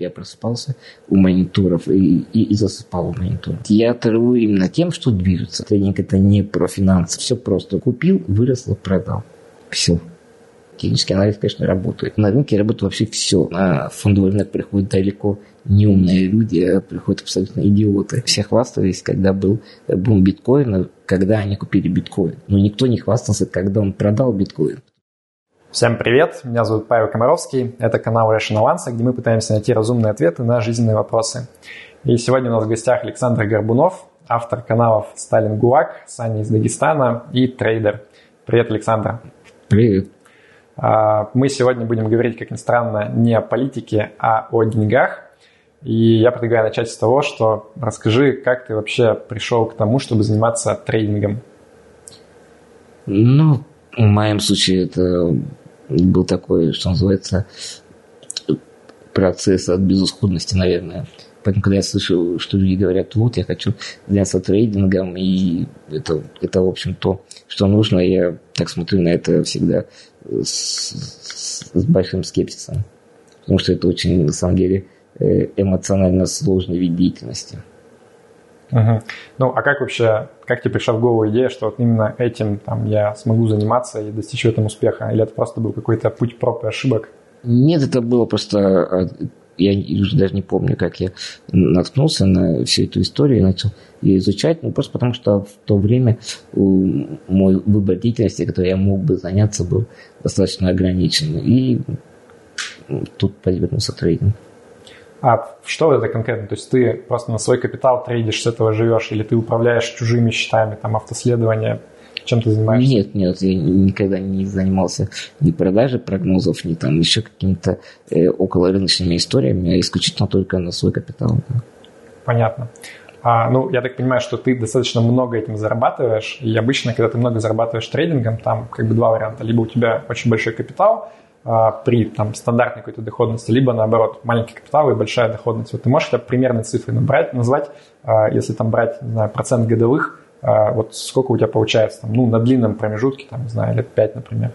я просыпался у мониторов и, и, и засыпал у мониторов. Я торгую именно тем, что движется. Тренинг это не про финансы. Все просто. Купил, выросло, продал. Все. Технический анализ, конечно, работает. На рынке работает вообще все. На фондовый рынок приходят далеко не умные люди, а приходят абсолютно идиоты. Все хвастались, когда был бум биткоина, когда они купили биткоин. Но никто не хвастался, когда он продал биткоин. Всем привет, меня зовут Павел Комаровский, это канал Rational Answer, где мы пытаемся найти разумные ответы на жизненные вопросы. И сегодня у нас в гостях Александр Горбунов, автор каналов «Сталин ГУАК», «Саня из Дагестана» и «Трейдер». Привет, Александр. Привет. А, мы сегодня будем говорить, как ни странно, не о политике, а о деньгах. И я предлагаю начать с того, что расскажи, как ты вообще пришел к тому, чтобы заниматься трейдингом. Ну, в моем случае это был такой, что называется, процесс от безысходности, наверное. Поэтому, когда я слышу, что люди говорят, вот, я хочу заняться трейдингом, и это, это в общем, то, что нужно, я так смотрю на это всегда с, с, большим скепсисом. Потому что это очень, на самом деле, э, эмоционально сложный вид деятельности. Угу. Ну, а как вообще, как тебе пришла в голову идея, что вот именно этим там, я смогу заниматься и достичь в этом успеха? Или это просто был какой-то путь проб и ошибок? Нет, это было просто... А, я уже даже не помню, как я наткнулся на всю эту историю и начал ее изучать. Ну, просто потому что в то время мой выбор деятельности, которой я мог бы заняться, был достаточно ограничен. И тут подвернулся трейдинг. А что это конкретно? То есть ты просто на свой капитал трейдишь, с этого живешь, или ты управляешь чужими счетами, там, автоследование? Чем ты занимаешься? Нет, нет, я никогда не занимался ни продажей прогнозов, ни там еще какими-то э, околорыночными историями, а исключительно только на свой капитал. Да. Понятно. А, ну, я так понимаю, что ты достаточно много этим зарабатываешь, и обычно, когда ты много зарабатываешь трейдингом, там как бы два варианта. Либо у тебя очень большой капитал, при там, стандартной какой-то доходности, либо наоборот маленький капитал и большая доходность. Вот ты можешь это примерно цифры набрать, назвать, а, если там брать, не знаю, процент годовых, а, вот сколько у тебя получается, там, ну, на длинном промежутке, там, не знаю, лет 5, например.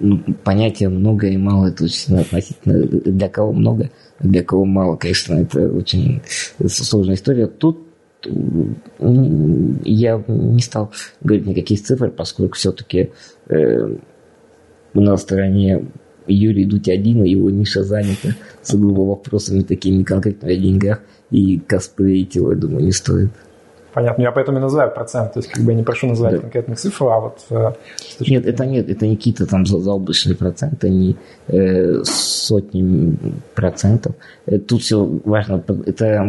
Ну, понятие много и мало, это очень относительно, для кого много, для кого мало, конечно, это очень сложная история. Тут я не стал говорить никаких цифр, поскольку все-таки э, на стороне Юрий Дудь-1, его ниша занята сугубо вопросами такими конкретными о деньгах, и косплеить его, я думаю, не стоит. Понятно, я поэтому и называю процент, то есть как бы я не прошу называть да. конкретных цифр, а вот... Э, нет, это нет, это не какие-то там заоблачные проценты, не э, сотни процентов. Э, тут все важно, это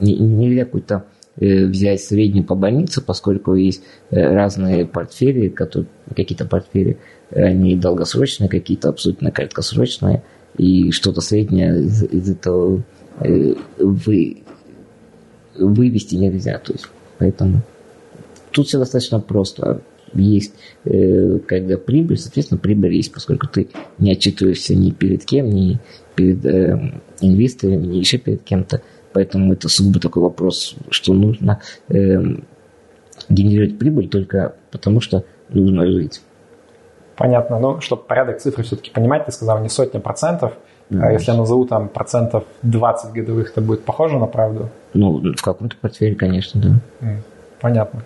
не, нельзя какой-то э, взять среднюю по больнице, поскольку есть э, разные портфели, которые, какие-то портфели они долгосрочные, какие-то абсолютно краткосрочные, и что-то среднее из, из этого э, вы, вывести нельзя. То есть, поэтому тут все достаточно просто. Есть э, когда прибыль, соответственно, прибыль есть, поскольку ты не отчитываешься ни перед кем, ни перед э, инвесторами, ни еще перед кем-то. Поэтому это сугубо такой вопрос, что нужно э, генерировать прибыль только потому, что нужно жить. Понятно. Ну, чтобы порядок цифры все-таки понимать, ты сказал не сотня процентов. Mm-hmm. А если я назову там процентов 20 годовых, это будет похоже на правду? Ну, в каком-то портфеле, конечно, да. Понятно.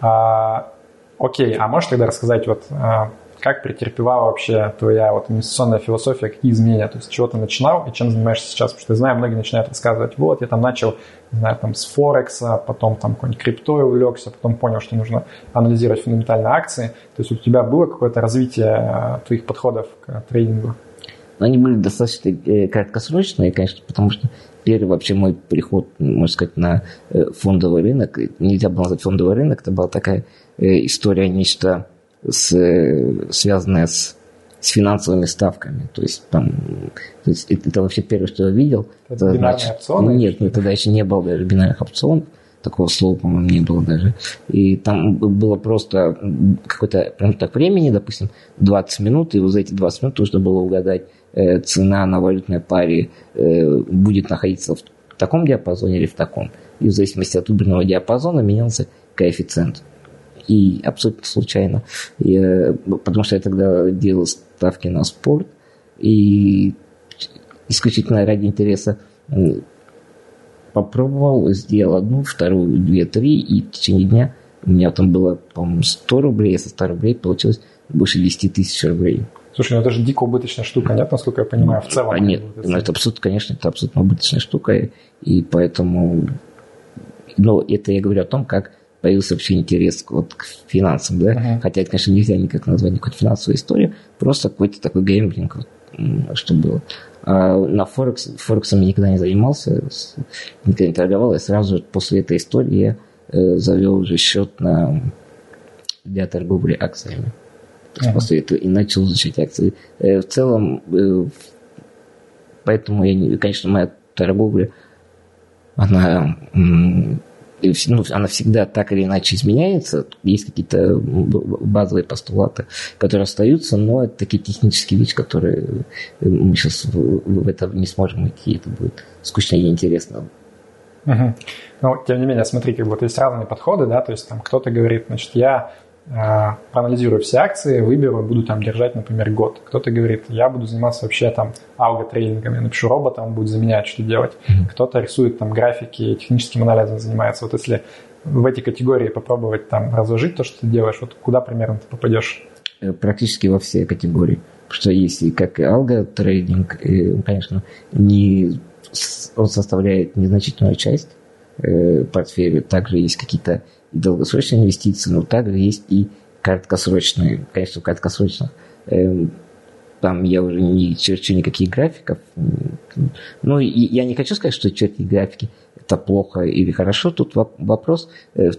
А, окей, а можешь тогда рассказать, вот а, как претерпевала вообще твоя вот инвестиционная философия, какие изменения? То есть, чего ты начинал и чем занимаешься сейчас? Потому что я знаю, многие начинают рассказывать, вот, я там начал, не знаю, там с Форекса, потом там какой-нибудь криптой увлекся, потом понял, что нужно анализировать фундаментальные акции. То есть, у тебя было какое-то развитие э, твоих подходов к трейдингу? Они были достаточно э, краткосрочные, конечно, потому что первый вообще мой приход, можно сказать, на э, фондовый рынок, нельзя было назвать фондовый рынок, это была такая история, нечто с, связанная с, с финансовыми ставками. То есть там, то есть это, это вообще первое, что я видел. Это, это бинарные значит, опционы? Нет, ну, тогда еще не было даже бинарных опционов. Такого слова, по-моему, не было даже. И там было просто какой-то промежуток времени, допустим, 20 минут, и вот за эти 20 минут нужно было угадать, э, цена на валютной паре э, будет находиться в таком диапазоне или в таком. И в зависимости от выбранного диапазона менялся коэффициент и абсолютно случайно. Я, потому что я тогда делал ставки на спорт, и исключительно ради интереса попробовал, сделал одну, вторую, две, три, и в течение дня у меня там было, по-моему, 100 рублей, а со 100 рублей получилось больше 10 тысяч рублей. Слушай, ну это же дико убыточная штука, нет, насколько я понимаю, в целом? А нет, ну это абсолютно, конечно, это абсолютно убыточная штука, и поэтому, но это я говорю о том, как появился вообще интерес вот к финансам, да, uh-huh. хотя конечно, нельзя никак назвать никакой финансовой историей, просто какой-то такой геймблинг, вот, что было. А на Форекс, Форексом я никогда не занимался, никогда не торговал, и сразу после этой истории я э, завел уже счет на, для торговли акциями. То есть uh-huh. после этого и начал изучать акции. Э, в целом, э, поэтому, я, конечно, моя торговля, она ну, она всегда так или иначе изменяется. Есть какие-то базовые постулаты, которые остаются, но это такие технические вещи, которые мы сейчас в это не сможем идти. Это будет скучно и неинтересно. Угу. Но, тем не менее, смотри, как бы есть разные подходы, да, то есть там кто-то говорит, значит, я проанализирую все акции, выберу, буду там держать, например, год. Кто-то говорит, я буду заниматься вообще там алго-трейдингом, я напишу робота, он будет заменять, что делать. Mm-hmm. Кто-то рисует там графики, техническим анализом занимается. Вот если в эти категории попробовать там разложить то, что ты делаешь, вот куда примерно ты попадешь? Э, практически во все категории. Потому что есть и как алго-трейдинг, и, конечно, не, он составляет незначительную часть э, портфеля. Также есть какие-то долгосрочные инвестиции, но также есть и краткосрочные. Конечно, краткосрочных эм, там я уже не черчу никаких графиков. Ну, я не хочу сказать, что чертить графики это плохо или хорошо. Тут вопрос, э,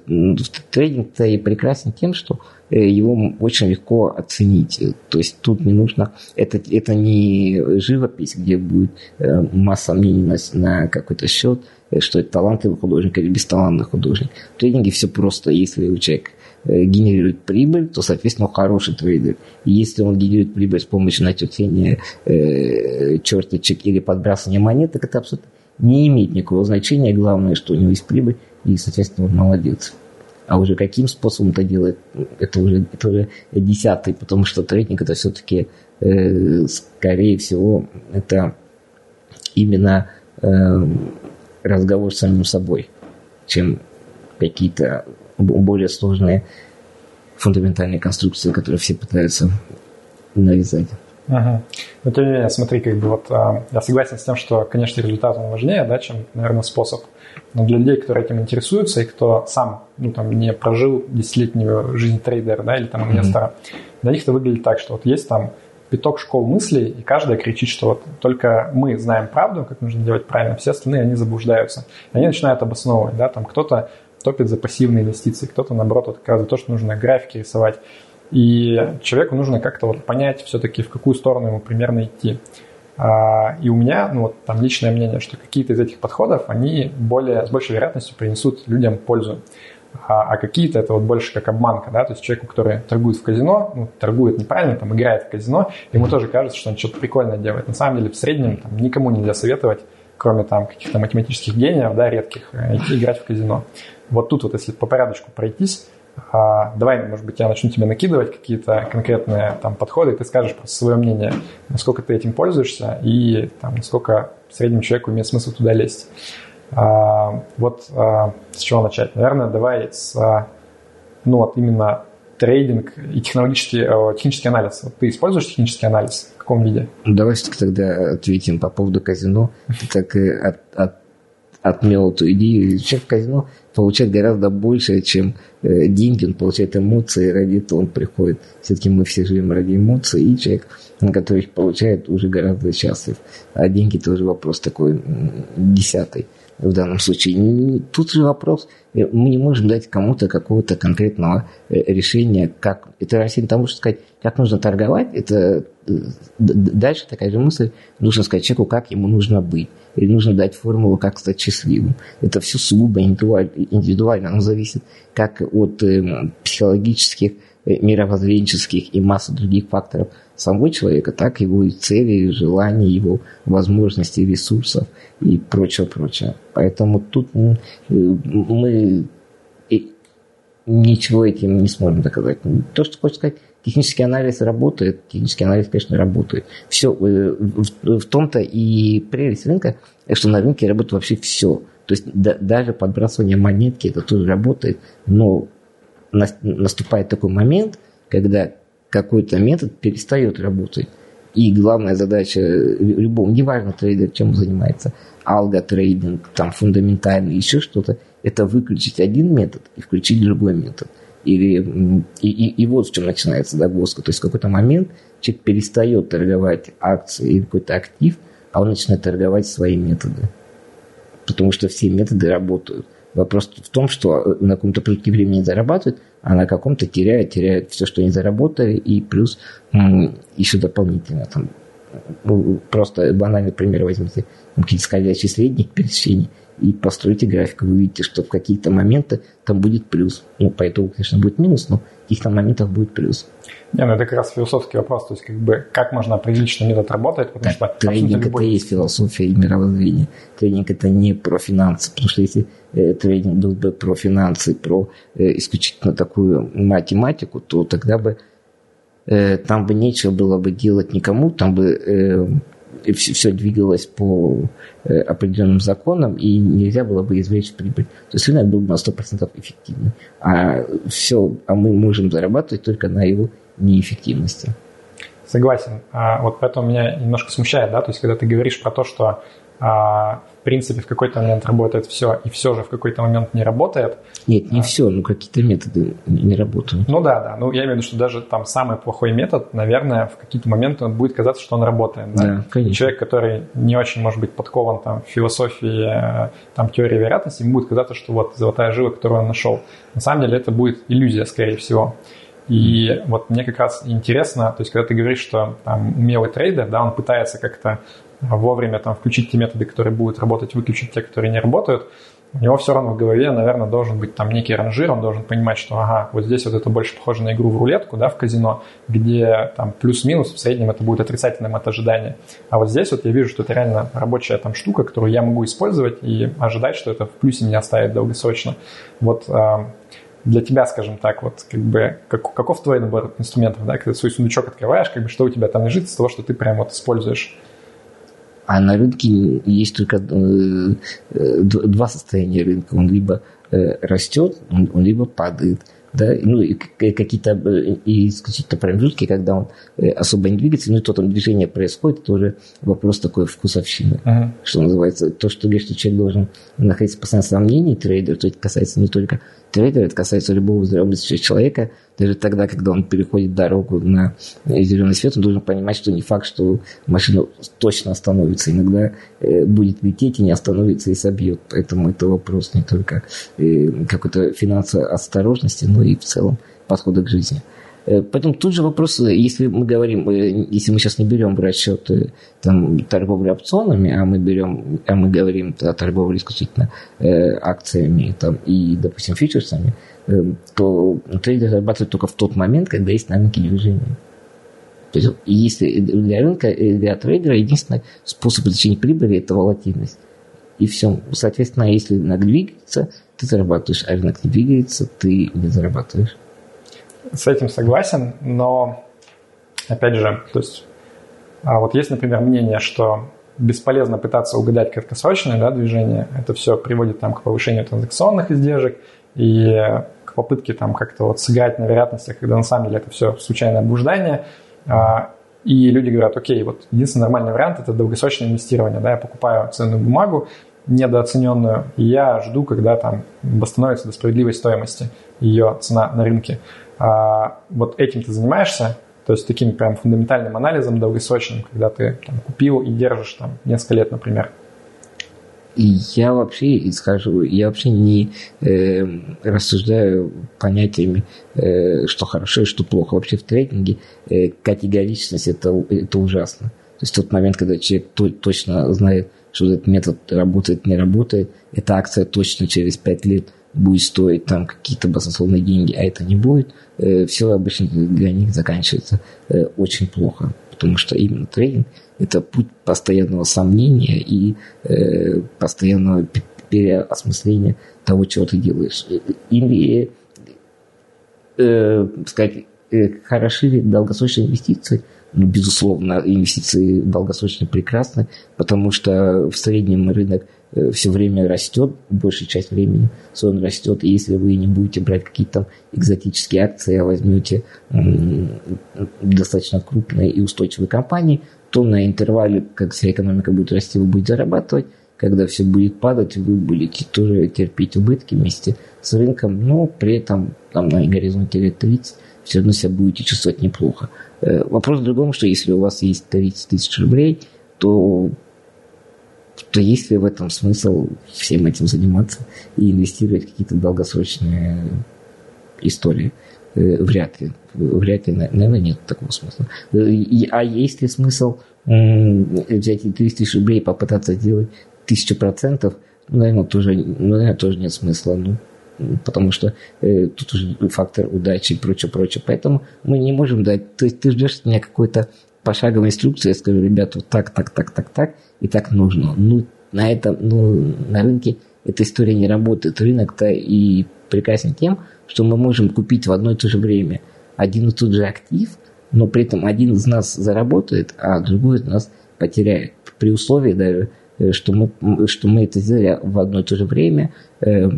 трейдинг-то и прекрасен тем, что э, его очень легко оценить. То есть тут не нужно, это, это не живопись, где будет э, масса мнений на, какой-то счет, что это талантливый художник или бесталантный художник. В трейдинге все просто. Если у человека генерирует прибыль, то, соответственно, он хороший трейдер. И если он генерирует прибыль с помощью начертения э, черточек или подбрасывания монеток, это абсолютно не имеет никакого значения. Главное, что у него есть прибыль, и, соответственно, он молодец. А уже каким способом это делает, это уже, это уже десятый, потому что трейдинг это все-таки, э, скорее всего, это именно э, разговор с самим собой, чем какие-то более сложные фундаментальные конструкции, которые все пытаются навязать. Угу. Но тем не менее, смотри, как бы вот а, я согласен с тем, что, конечно, результат он важнее, да, чем, наверное, способ. Но для людей, которые этим интересуются и кто сам, ну, там, не прожил десятилетнюю жизнь трейдера, да, или там инвестора, mm-hmm. для них это выглядит так, что вот есть там пяток школ мыслей, и каждая кричит, что вот только мы знаем правду, как нужно делать правильно, все остальные, они заблуждаются. И они начинают обосновывать, да, там кто-то топит за пассивные инвестиции, кто-то, наоборот, вот, как за то, что нужно графики рисовать. И человеку нужно как-то вот понять все-таки, в какую сторону ему примерно идти. А, и у меня, ну вот там личное мнение, что какие-то из этих подходов, они более, с большей вероятностью принесут людям пользу а, а какие-то это вот больше как обманка, да, то есть человеку, который торгует в казино, ну, торгует неправильно, там, играет в казино, ему тоже кажется, что он что-то прикольное делает. На самом деле, в среднем там, никому нельзя советовать, кроме там каких-то математических гениев, да, редких, э, играть в казино. Вот тут вот, если по порядочку пройтись, а, давай, может быть, я начну тебе накидывать какие-то конкретные там подходы, и ты скажешь просто свое мнение, насколько ты этим пользуешься и там, насколько среднему человеку имеет смысл туда лезть. А, вот а, с чего начать? Наверное, давай с, а, ну вот именно трейдинг и технологический, технический анализ. Вот ты используешь технический анализ? В каком виде? Давайте тогда ответим по поводу казино. Ты так от, от, отмел эту идею. Человек в казино получает гораздо больше, чем э, деньги. Он получает эмоции, ради этого он приходит. Все-таки мы все живем ради эмоций, и человек, который их получает, уже гораздо счастлив. А деньги тоже вопрос такой десятый в данном случае. Тут же вопрос, э, мы не можем дать кому-то какого-то конкретного э, решения, как это равносильно тому, что сказать, как нужно торговать, это э, дальше такая же мысль, нужно сказать человеку, как ему нужно быть, или нужно дать формулу, как стать счастливым. Это все сугубо индивидуально, оно зависит как от психологических, мировоззренческих и массы других факторов самого человека, так его и цели, желания, его возможностей, ресурсов и прочее, прочее. Поэтому тут мы ничего этим не сможем доказать. То, что хочешь сказать, технический анализ работает, технический анализ, конечно, работает. Все, э, в, том-то и прелесть рынка, что на рынке работает вообще все. То есть да, даже подбрасывание монетки, это тоже работает, но наступает такой момент, когда какой-то метод перестает работать. И главная задача любого, неважно трейдер, чем занимается, алго-трейдинг, там фундаментальный, еще что-то, это выключить один метод и включить другой метод. Или, и, и, и вот в чем начинается загвоздка. То есть в какой-то момент человек перестает торговать акции или какой-то актив, а он начинает торговать свои методы. Потому что все методы работают. Вопрос в том, что на каком-то промежутке времени зарабатывают, а на каком-то теряют, теряют все, что они заработали, и плюс еще дополнительно там ну, просто банальный пример возьмите, какие-то скользящие средних пересечений, и постройте график, вы увидите, что в какие-то моменты там будет плюс. Ну, по итогу, конечно, будет минус, но в каких-то моментах будет плюс. Не, ну это как раз философский вопрос, то есть как бы как можно определить, что метод работает, потому да, что трейдинг любой... это и есть философия и мировоззрение. Трейдинг это не про финансы, потому что если э, трейдинг был бы про финансы, про э, исключительно такую математику, то тогда бы э, там бы нечего было бы делать никому, там бы э, все, все двигалось по э, определенным законам, и нельзя было бы извлечь прибыль. То есть рынок был бы на 100% эффективный. А все, а мы можем зарабатывать только на его неэффективности. Согласен. А вот поэтому меня немножко смущает, да, то есть когда ты говоришь про то, что а, в принципе в какой-то момент работает все, и все же в какой-то момент не работает. Нет, не а, все, ну какие-то методы не работают. Ну да, да. Ну я имею в виду, что даже там самый плохой метод, наверное, в какие-то моменты он будет казаться, что он работает. Да, да конечно. Человек, который не очень может быть подкован там в философии, э, там теории вероятности, ему будет казаться, что вот золотая жила, которую он нашел. На самом деле это будет иллюзия, скорее всего. И вот мне как раз интересно, то есть когда ты говоришь, что там умелый трейдер, да, он пытается как-то вовремя там включить те методы, которые будут работать, выключить те, которые не работают, у него все равно в голове, наверное, должен быть там некий ранжир, он должен понимать, что ага, вот здесь вот это больше похоже на игру в рулетку, да, в казино, где там плюс-минус, в среднем это будет отрицательным от ожидания. А вот здесь вот я вижу, что это реально рабочая там штука, которую я могу использовать и ожидать, что это в плюсе меня оставит долгосрочно. Вот а, для тебя, скажем так, вот как бы как, каков твой набор инструментов, да, когда свой сундучок открываешь, как бы что у тебя там лежит из того, что ты прям вот используешь? А на рынке есть только э, э, два состояния рынка. Он либо э, растет, он, он либо падает. Да? Ну, и какие-то и исключительно промежутки, когда он особо не двигается, ну и то там движение происходит, тоже вопрос такой вкусовщины, uh-huh. что называется. То, что говорит, что человек должен находиться в постоянном сомнении трейдер, то это касается не только трейдера, это касается любого здравомыслящего человека, даже тогда, когда он переходит дорогу на зеленый свет, он должен понимать, что не факт, что машина точно остановится. Иногда э, будет лететь и не остановится и собьет. Поэтому это вопрос не только э, какой-то финансовой осторожности, но и в целом подхода к жизни. Э, поэтому тут же вопрос, если мы говорим, э, если мы сейчас не берем в расчет э, там, торговлю опционами, а мы берем, а мы говорим о торговле исключительно э, акциями там, и, допустим, фьючерсами, э, то трейдер зарабатывает только в тот момент, когда есть на рынке движение. То есть, если для рынка, для трейдера единственный способ получения прибыли – это волатильность. И все. Соответственно, если рынок двигается, ты зарабатываешь, а рынок не двигается, ты не зарабатываешь с этим согласен, но, опять же, то есть, а вот есть, например, мнение, что бесполезно пытаться угадать краткосрочное да, движение, это все приводит там, к повышению транзакционных издержек и к попытке там как-то вот сыграть на вероятностях, когда на самом деле это все случайное блуждание. А, и люди говорят, окей, вот единственный нормальный вариант – это долгосрочное инвестирование. Да, я покупаю ценную бумагу, недооцененную, я жду, когда там восстановится до справедливой стоимости ее цена на рынке. А, вот этим ты занимаешься, то есть таким прям фундаментальным анализом долгосрочным, когда ты там, купил и держишь там несколько лет, например. Я вообще исхожу, я вообще не э, рассуждаю понятиями, э, что хорошо и что плохо. Вообще в трейдинге э, категоричность это, это ужасно. То есть тот момент, когда человек то, точно знает, что этот метод работает, не работает, эта акция точно через 5 лет будет стоить там какие-то баснословные деньги, а это не будет, э, все обычно для них заканчивается э, очень плохо. Потому что именно трейдинг – это путь постоянного сомнения и э, постоянного переосмысления того, чего ты делаешь. Или, э, сказать, хороши долгосрочные инвестиции? Ну, безусловно, инвестиции долгосрочно прекрасны, потому что в среднем рынок все время растет, большая часть времени он растет, и если вы не будете брать какие-то экзотические акции, а возьмете достаточно крупные и устойчивые компании, то на интервале, как вся экономика будет расти, вы будете зарабатывать, когда все будет падать, вы будете тоже терпеть убытки вместе с рынком, но при этом там на горизонте лет 30 все равно себя будете чувствовать неплохо. Э, вопрос в другом, что если у вас есть 30 тысяч рублей, то, то есть ли в этом смысл всем этим заниматься и инвестировать в какие-то долгосрочные истории? Э, вряд ли. Вряд ли, наверное, нет такого смысла. Э, а есть ли смысл взять 30 тысяч рублей и попытаться сделать тысячу процентов, наверное, тоже, наверное, тоже нет смысла. Ну, потому что э, тут уже фактор удачи и прочее, прочее. Поэтому мы не можем дать. То есть ты ждешь от меня какой-то пошаговой инструкции, я скажу, ребят, вот так, так, так, так, так, и так нужно. Ну, на этом, ну, на рынке эта история не работает. Рынок-то и прекрасен тем, что мы можем купить в одно и то же время один и тот же актив, но при этом один из нас заработает, а другой из нас потеряет. При условии даже, Э, что мы, что мы это сделали в одно и то же время, э,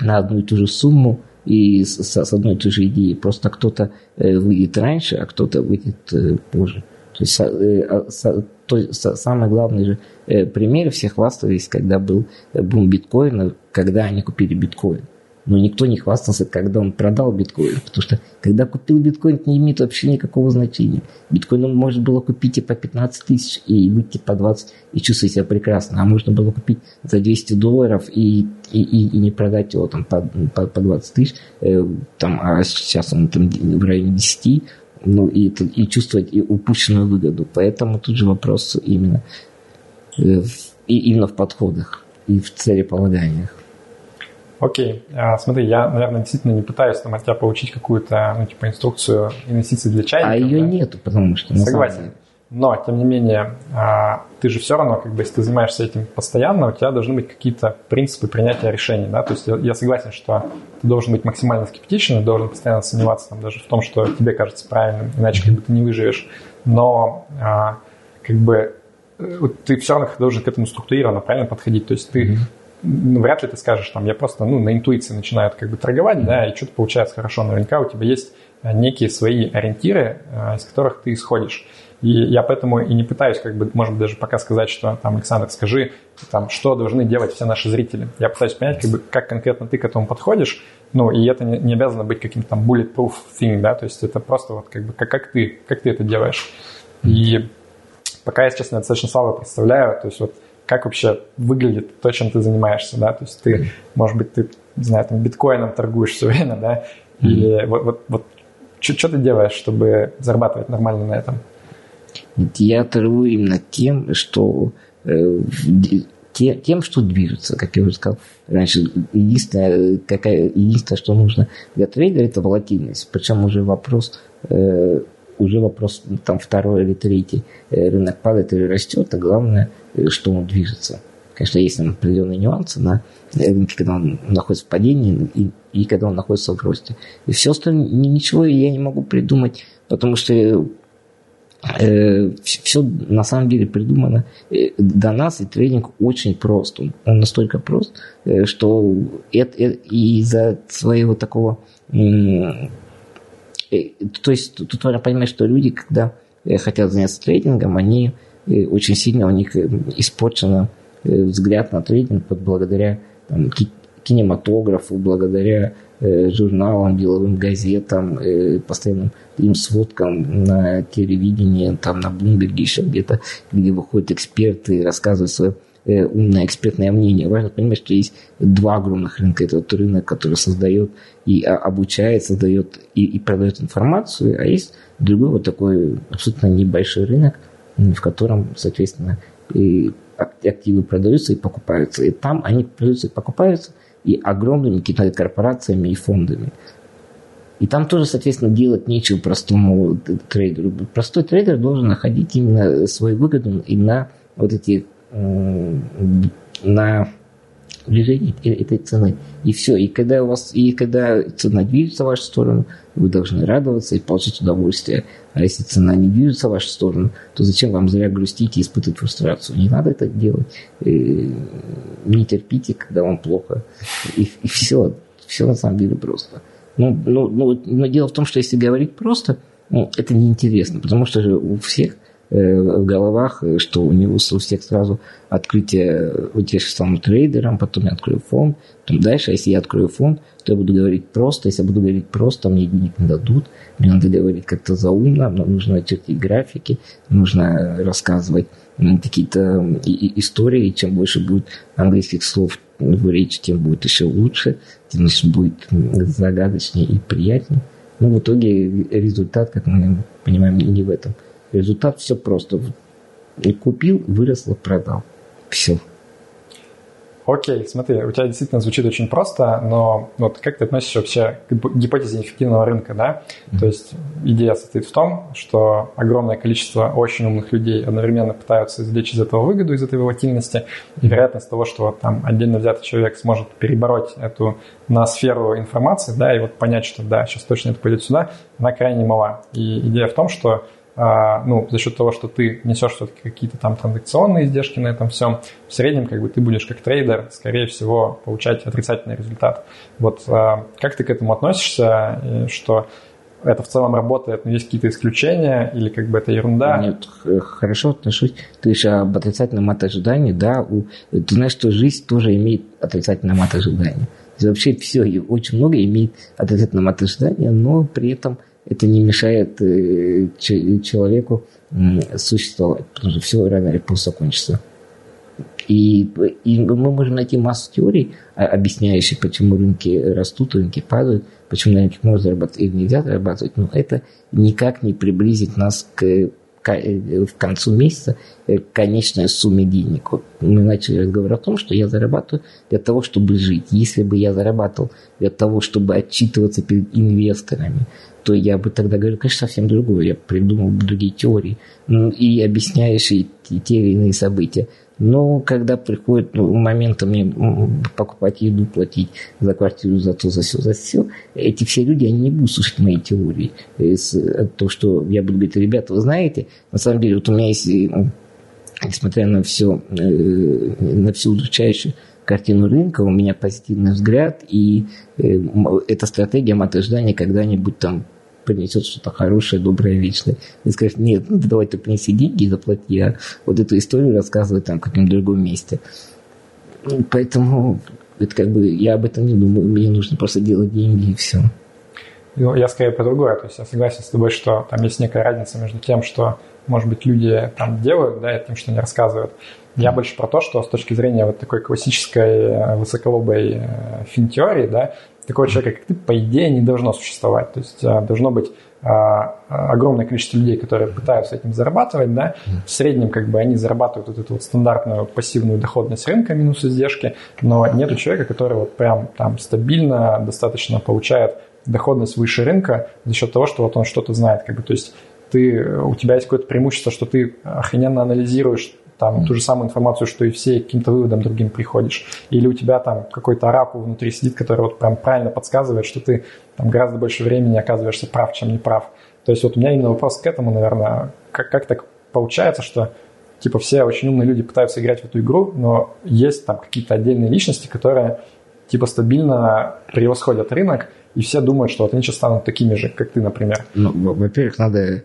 на одну и ту же сумму и с, с одной и той же идеей. Просто кто-то э, выйдет раньше, а кто-то выйдет позже. То есть а, то, самый главный же пример все хвастались, когда был бум биткоина, когда они купили биткоин но никто не хвастался, когда он продал биткоин, потому что когда купил биткоин, это не имеет вообще никакого значения. Биткоин может было купить и по 15 тысяч, и выйти по 20, и чувствовать себя прекрасно, а можно было купить за 200 долларов и, и, и, и не продать его там по, по, по 20 тысяч, э, там, а сейчас он там в районе 10, ну и, и чувствовать и упущенную выгоду. Поэтому тут же вопрос именно, э, и, именно в подходах и в целеполаганиях. Окей, а, смотри, я, наверное, действительно не пытаюсь там от тебя получить какую-то, ну, типа, инструкцию инвестиций для чайника. А ее да? нету, потому что... Согласен. Но, тем не менее, а, ты же все равно, как бы, если ты занимаешься этим постоянно, у тебя должны быть какие-то принципы принятия решений, да, то есть я, я согласен, что ты должен быть максимально скептичен, должен постоянно сомневаться там даже в том, что тебе кажется правильным, иначе как бы ты не выживешь, но а, как бы э, ты все равно должен к этому структурированно правильно подходить, то есть ты mm-hmm ну, вряд ли ты скажешь, там, я просто, ну, на интуиции начинаю как бы торговать, да, и что-то получается хорошо. Наверняка у тебя есть э, некие свои ориентиры, э, из которых ты исходишь. И я поэтому и не пытаюсь, как бы, может быть, даже пока сказать, что, там, Александр, скажи, там, что должны делать все наши зрители. Я пытаюсь понять, как бы, как конкретно ты к этому подходишь, ну, и это не, не обязано быть каким-то там bulletproof thing, да, то есть это просто вот как бы, как, как ты, как ты это делаешь. И пока я, честно, достаточно слабо представляю, то есть вот как вообще выглядит то, чем ты занимаешься, да, то есть ты, может быть, ты, не знаю, там биткоином торгуешь все время, да, или вот, вот, вот что ты делаешь, чтобы зарабатывать нормально на этом? Я торгую именно тем, что э, тем, что движется, как я уже сказал раньше. Единственное, какая, единственное, что нужно для трейдера, это волатильность. Причем уже вопрос э, уже вопрос там второй или третий э, рынок падает или растет, а главное, что он движется. Конечно, есть там определенные нюансы на рынке, когда он находится в падении и, и когда он находится в росте. И все остальное, ничего я не могу придумать, потому что э, все на самом деле придумано э, до нас, и тренинг очень прост. Он, он настолько прост, э, что это, это, из-за своего такого Э, то есть тут нужно понимать, что люди, когда э, хотят заняться трейдингом, они э, очень сильно у них испорчен взгляд на трейдинг вот благодаря там, кинематографу, благодаря журналам, деловым газетам, постоянным им сводкам на телевидении, там на Блумберге, еще где-то, где выходят эксперты и рассказывают свое Э, умное экспертное мнение. Важно понимать, что есть два огромных рынка. Это вот рынок, который создает и а, обучает, создает и, и продает информацию, а есть другой вот такой абсолютно небольшой рынок, в котором, соответственно, и активы продаются и покупаются. И там они продаются и покупаются и огромными какими-то корпорациями и фондами. И там тоже, соответственно, делать нечего простому трейдеру. Простой трейдер должен находить именно свою выгоду и на вот эти на движение этой цены. И все. И когда у вас, и когда цена движется в вашу сторону, вы должны радоваться и получить удовольствие. А если цена не движется в вашу сторону, то зачем вам зря грустить и испытывать фрустрацию? Не надо это делать. И не терпите, когда вам плохо. И, и все. Все на самом деле просто. Ну, ну, ну, но дело в том, что если говорить просто, ну, это неинтересно, потому что же у всех Э, в головах, э, что у него у всех сразу открытие, вот я стану трейдером, потом я открою фонд, потом дальше, если я открою фонд, то я буду говорить просто, если я буду говорить просто, мне денег не дадут, мне надо говорить как-то заумно, но нужно чертить графики, нужно рассказывать какие-то истории, и чем больше будет английских слов в речи, тем будет еще лучше, тем будет загадочнее и приятнее. Но в итоге результат, как мы понимаем, не в этом. Результат все просто. И купил, выросло, продал. Все. Окей, смотри, у тебя действительно звучит очень просто, но вот как ты относишься вообще к гипотезе эффективного рынка, да? Mm-hmm. То есть идея состоит в том, что огромное количество очень умных людей одновременно пытаются извлечь из этого выгоду, из этой волатильности, и вероятность того, что там отдельно взятый человек сможет перебороть эту на сферу информации, да, и вот понять, что да, сейчас точно это пойдет сюда, она крайне мала. И идея в том, что ну, за счет того, что ты несешь все-таки какие-то там транзакционные издержки на этом всем, в среднем как бы ты будешь как трейдер, скорее всего, получать отрицательный результат. Вот а, как ты к этому относишься, что это в целом работает, но есть какие-то исключения или как бы это ерунда? Нет, хорошо отношусь. Ты же об отрицательном ожидании, да, у, ты знаешь, что жизнь тоже имеет отрицательный мат ожидания. Вообще все, очень много имеет отрицательное мат ожидания, но при этом это не мешает э, человеку существовать, потому что все рано или поздно закончится. И, и мы можем найти массу теорий, а, объясняющих, почему рынки растут, рынки падают, почему на рынке можно зарабатывать или нельзя зарабатывать, но это никак не приблизит нас к в концу месяца э, конечная сумма денег. Вот мы начали разговор о том, что я зарабатываю для того, чтобы жить. Если бы я зарабатывал для того, чтобы отчитываться перед инвесторами, то я бы тогда говорил, конечно, совсем другое. Я придумал бы другие теории ну, и объясняешь и те или иные события. Но когда приходит ну, момент мне покупать еду, платить за квартиру, за то, за все, за все, эти все люди, они не будут слушать мои теории. То, что я буду говорить, ребята, вы знаете, на самом деле, вот у меня есть, несмотря на все, э, на всю удручающую картину рынка, у меня позитивный взгляд, и э, эта стратегия ожидания когда-нибудь там принесет что-то хорошее, доброе, вечное. И скажет, нет, ну давай ты принеси деньги и заплати, а вот эту историю рассказывай там в каком-нибудь другом месте. Поэтому это как бы я об этом не думаю, мне нужно просто делать деньги и все. Ну, я скорее про другое, то есть я согласен с тобой, что там есть некая разница между тем, что, может быть, люди там делают, да, и тем, что они рассказывают. Я больше про то, что с точки зрения вот такой классической э, высоколобой э, фин-теории, да, такого человека, как ты, по идее, не должно существовать. То есть а, должно быть а, огромное количество людей, которые пытаются этим зарабатывать, да, в среднем как бы они зарабатывают вот эту вот стандартную пассивную доходность рынка минус издержки, но нет человека, который вот прям там стабильно достаточно получает доходность выше рынка за счет того, что вот он что-то знает, как бы, то есть ты, у тебя есть какое-то преимущество, что ты охрененно анализируешь там ту же самую информацию, что и все, каким-то выводом другим приходишь. Или у тебя там какой-то оракул внутри сидит, который вот прям правильно подсказывает, что ты там гораздо больше времени оказываешься прав, чем не прав. То есть вот у меня именно вопрос к этому, наверное, как, как так получается, что типа все очень умные люди пытаются играть в эту игру, но есть там какие-то отдельные личности, которые типа стабильно превосходят рынок, и все думают, что вот они сейчас станут такими же, как ты, например. Ну, во-первых, надо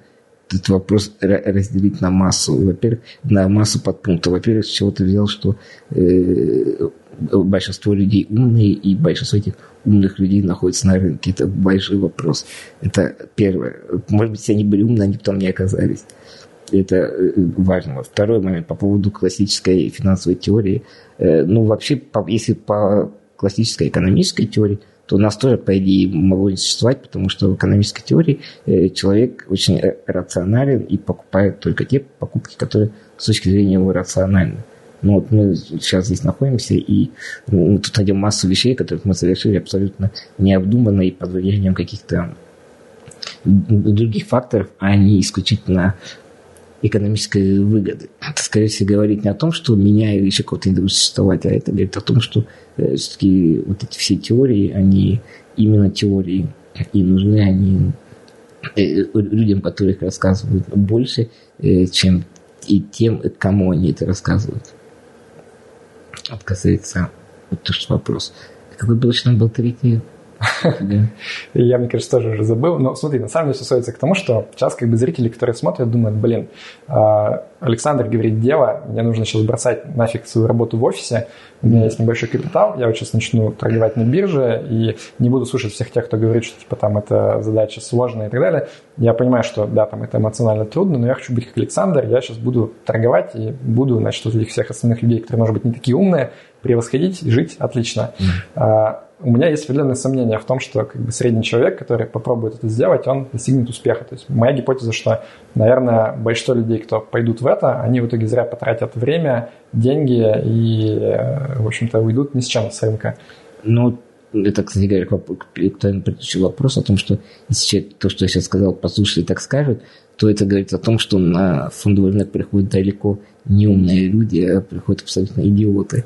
этот вопрос разделить на массу. Во-первых, на массу подпунктов. Во-первых, с чего ты взял, что э, большинство людей умные, и большинство этих умных людей находится на рынке. Это большой вопрос. Это первое. Может быть, они были умные, они потом не оказались. Это э, важно. Второй момент по поводу классической финансовой теории. Э, ну, вообще, если по классической экономической теории, то у нас тоже, по идее, могло не существовать, потому что в экономической теории э, человек очень рационален и покупает только те покупки, которые с точки зрения его рациональны. Ну вот мы сейчас здесь находимся, и мы тут найдем массу вещей, которых мы совершили абсолютно необдуманно и под влиянием каких-то других факторов, а не исключительно экономической выгоды. Это, скорее всего, говорит не о том, что меня или еще кого-то не существовать, а это говорит о том, что э, все-таки вот эти все теории, они именно теории, и нужны они э, людям, которых рассказывают больше, э, чем и тем, кому они это рассказывают. Вот касается вот то, что вопрос. Какой был еще был третий Я, мне кажется, тоже уже забыл. Но смотри, на самом деле все сводится к тому, что сейчас как бы зрители, которые смотрят, думают, блин, а, Александр говорит дело, мне нужно сейчас бросать нафиг свою работу в офисе, у меня есть небольшой капитал, я вот сейчас начну торговать на бирже и не буду слушать всех тех, кто говорит, что типа там эта задача сложная и так далее. Я понимаю, что да, там это эмоционально трудно, но я хочу быть как Александр, я сейчас буду торговать и буду, значит, вот этих всех остальных людей, которые, может быть, не такие умные, превосходить, жить отлично. Mm у меня есть определенные сомнения в том, что как бы, средний человек, который попробует это сделать, он достигнет успеха. То есть моя гипотеза, что, наверное, большинство людей, кто пойдут в это, они в итоге зря потратят время, деньги и, в общем-то, уйдут ни с чем с рынка. Ну, это, кстати говоря, к предыдущий вопрос о том, что если то, что я сейчас сказал, послушали, так скажут, то это говорит о том, что на фондовый рынок приходят далеко не умные люди, а приходят абсолютно идиоты.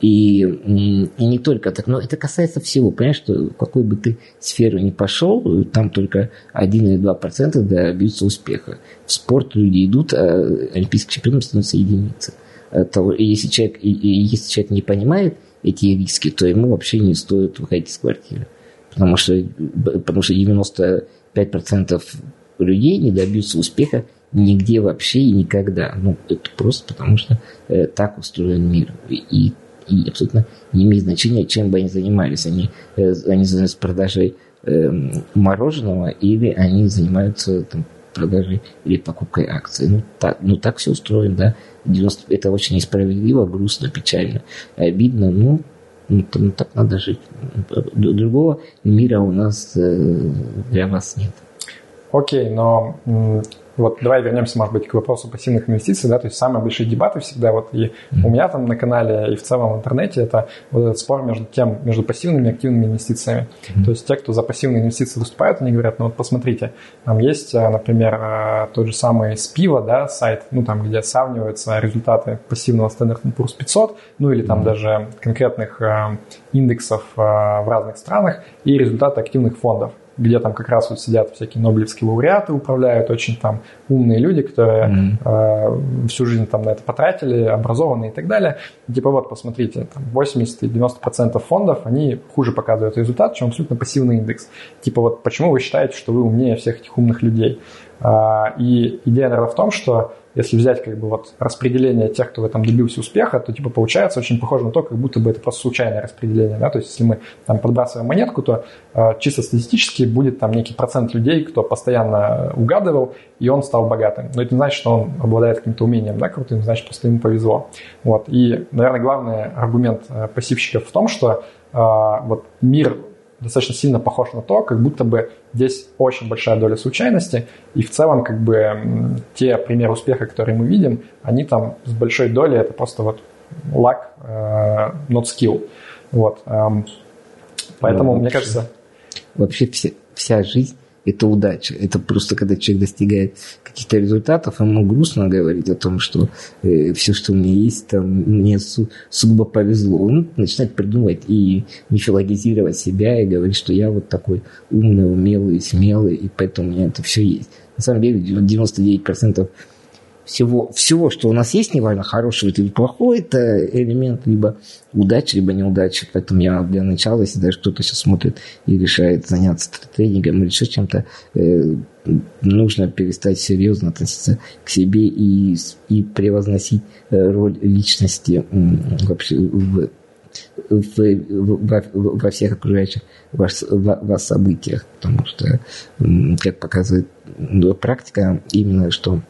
И, и не только так, но это касается всего. Понимаешь, что в какой бы ты сферу ни пошел, там только 1 или 2% добьются успеха. В спорт люди идут, а олимпийский чемпионом становится единица. И если человек, если человек не понимает эти риски, то ему вообще не стоит выходить из квартиры. Потому что, потому что 95% людей не добьются успеха нигде вообще и никогда. Ну, это просто потому, что э, так устроен мир. И, и абсолютно не имеет значения, чем бы они занимались. Они, э, они занимаются продажей э, мороженого или они занимаются там, продажей или покупкой акций. Ну так, ну, так все устроено, да. 90, это очень несправедливо, грустно, печально, обидно. Ну, ну, ну так надо жить. Другого мира у нас э, для вас нет. Окей, но вот давай вернемся, может быть, к вопросу пассивных инвестиций, да, то есть самые большие дебаты всегда вот и mm-hmm. у меня там на канале и в целом в интернете это вот этот спор между тем, между пассивными и активными инвестициями. Mm-hmm. То есть те, кто за пассивные инвестиции выступают, они говорят, ну вот посмотрите, там есть, а, например, а, тот же самый Спива, да, сайт, ну там, где сравниваются результаты пассивного Standard Poor's 500, ну или там mm-hmm. даже конкретных э, индексов э, в разных странах и результаты активных фондов где там как раз вот сидят всякие нобелевские лауреаты, управляют очень там умные люди, которые mm-hmm. э, всю жизнь там на это потратили, образованные и так далее. типа вот, посмотрите, там 80-90% фондов, они хуже показывают результат, чем абсолютно пассивный индекс. Типа вот, почему вы считаете, что вы умнее всех этих умных людей? Э, и идея, наверное, в том, что если взять как бы вот распределение тех, кто в этом добился успеха, то типа получается очень похоже на то, как будто бы это просто случайное распределение, да, то есть если мы там подбрасываем монетку, то э, чисто статистически будет там некий процент людей, кто постоянно угадывал, и он стал богатым. Но это не значит, что он обладает каким-то умением, да, крутым, значит, просто ему повезло. Вот. И, наверное, главный аргумент э, пассивщиков в том, что э, вот мир достаточно сильно похож на то, как будто бы здесь очень большая доля случайности, и в целом как бы те примеры успеха, которые мы видим, они там с большой долей, это просто вот luck, uh, not skill. Вот. Um, поэтому, ну, мне кажется... Вообще все, вся жизнь это удача. Это просто когда человек достигает каких-то результатов, ему грустно говорить о том, что э, все, что у меня есть, там, мне су- сугубо повезло. Он начинает придумывать и мифологизировать себя и говорить, что я вот такой умный, умелый, смелый, и поэтому у меня это все есть. На самом деле 99% всего, всего, что у нас есть, неважно, хорошего или плохого, это элемент либо удачи, либо неудачи. Поэтому я для начала, если даже кто-то сейчас смотрит и решает заняться тренингом или еще чем-то, э, нужно перестать серьезно относиться к себе и, и превозносить э, роль личности вообще в в, во, во всех окружающих вас, вас событиях, потому что, как показывает практика, именно что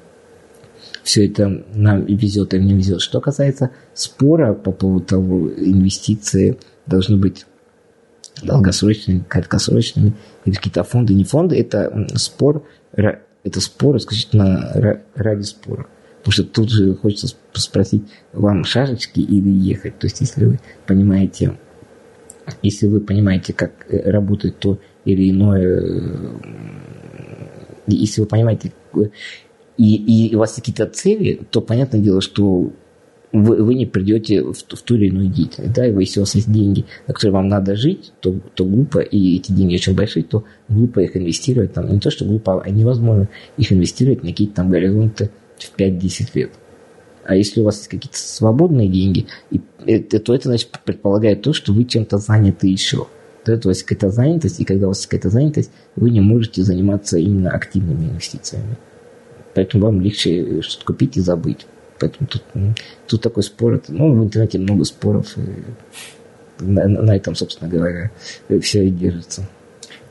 все это нам и везет, и не везет. Что касается спора по поводу того, инвестиции должны быть долгосрочными, краткосрочными, или какие-то фонды, не фонды, это спор, это спор исключительно ради спора. Потому что тут же хочется спросить, вам шашечки или ехать. То есть, если вы понимаете, если вы понимаете, как э, работает то или иное, э, если вы понимаете, и, и у вас какие-то цели, то понятное дело, что вы, вы не придете в, в ту или иную деятельность. Да? И если у вас есть деньги, на которые вам надо жить, то, то глупо, и эти деньги очень большие, то глупо их инвестировать. Там, не то, что глупо, а невозможно их инвестировать на какие-то там горизонты в 5-10 лет. А если у вас есть какие-то свободные деньги, и, это, то это значит предполагает то, что вы чем-то заняты еще. То есть у вас какая-то занятость, и когда у вас какая-то занятость, вы не можете заниматься именно активными инвестициями. Поэтому вам легче что-то купить и забыть. Поэтому тут, тут такой спор. Ну, в интернете много споров. И на, на этом, собственно говоря, все и держится.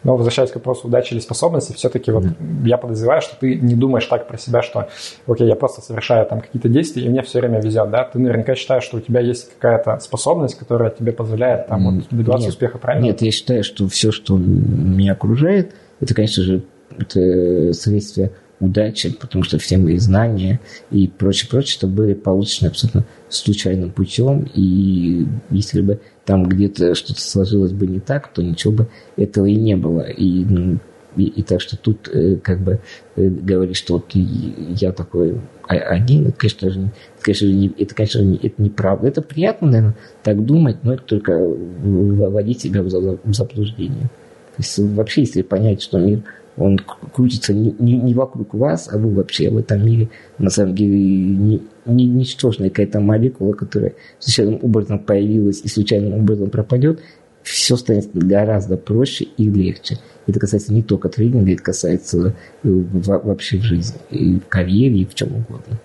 Но возвращаясь к вопросу удачи или способности, все-таки вот да. я подозреваю, что ты не думаешь так про себя, что окей, я просто совершаю там какие-то действия, и мне все время везет, да? Ты наверняка считаешь, что у тебя есть какая-то способность, которая тебе позволяет там вот, добиваться нет, успеха, правильно? Нет, я считаю, что все, что меня окружает, это, конечно же, это следствие удачи, потому что все мои знания и прочее, прочее, это были получены абсолютно случайным путем, и если бы там где-то что-то сложилось бы не так, то ничего бы этого и не было. И, ну, и, и так что тут э, как бы э, говорить, что вот я такой один, это, конечно же, конечно же, не, это, конечно, не, это неправда. Это приятно, наверное, так думать, но это только вводить себя в, в заблуждение. То есть вообще, если понять, что мир он крутится не, не, не вокруг вас, а вы вообще в этом мире на самом деле не, не, ничтожная какая-то молекула, которая случайным образом появилась и случайным образом пропадет, все станет гораздо проще и легче. Это касается не только тренинга, это касается э, вообще в жизни, и в карьере, и в чем угодно.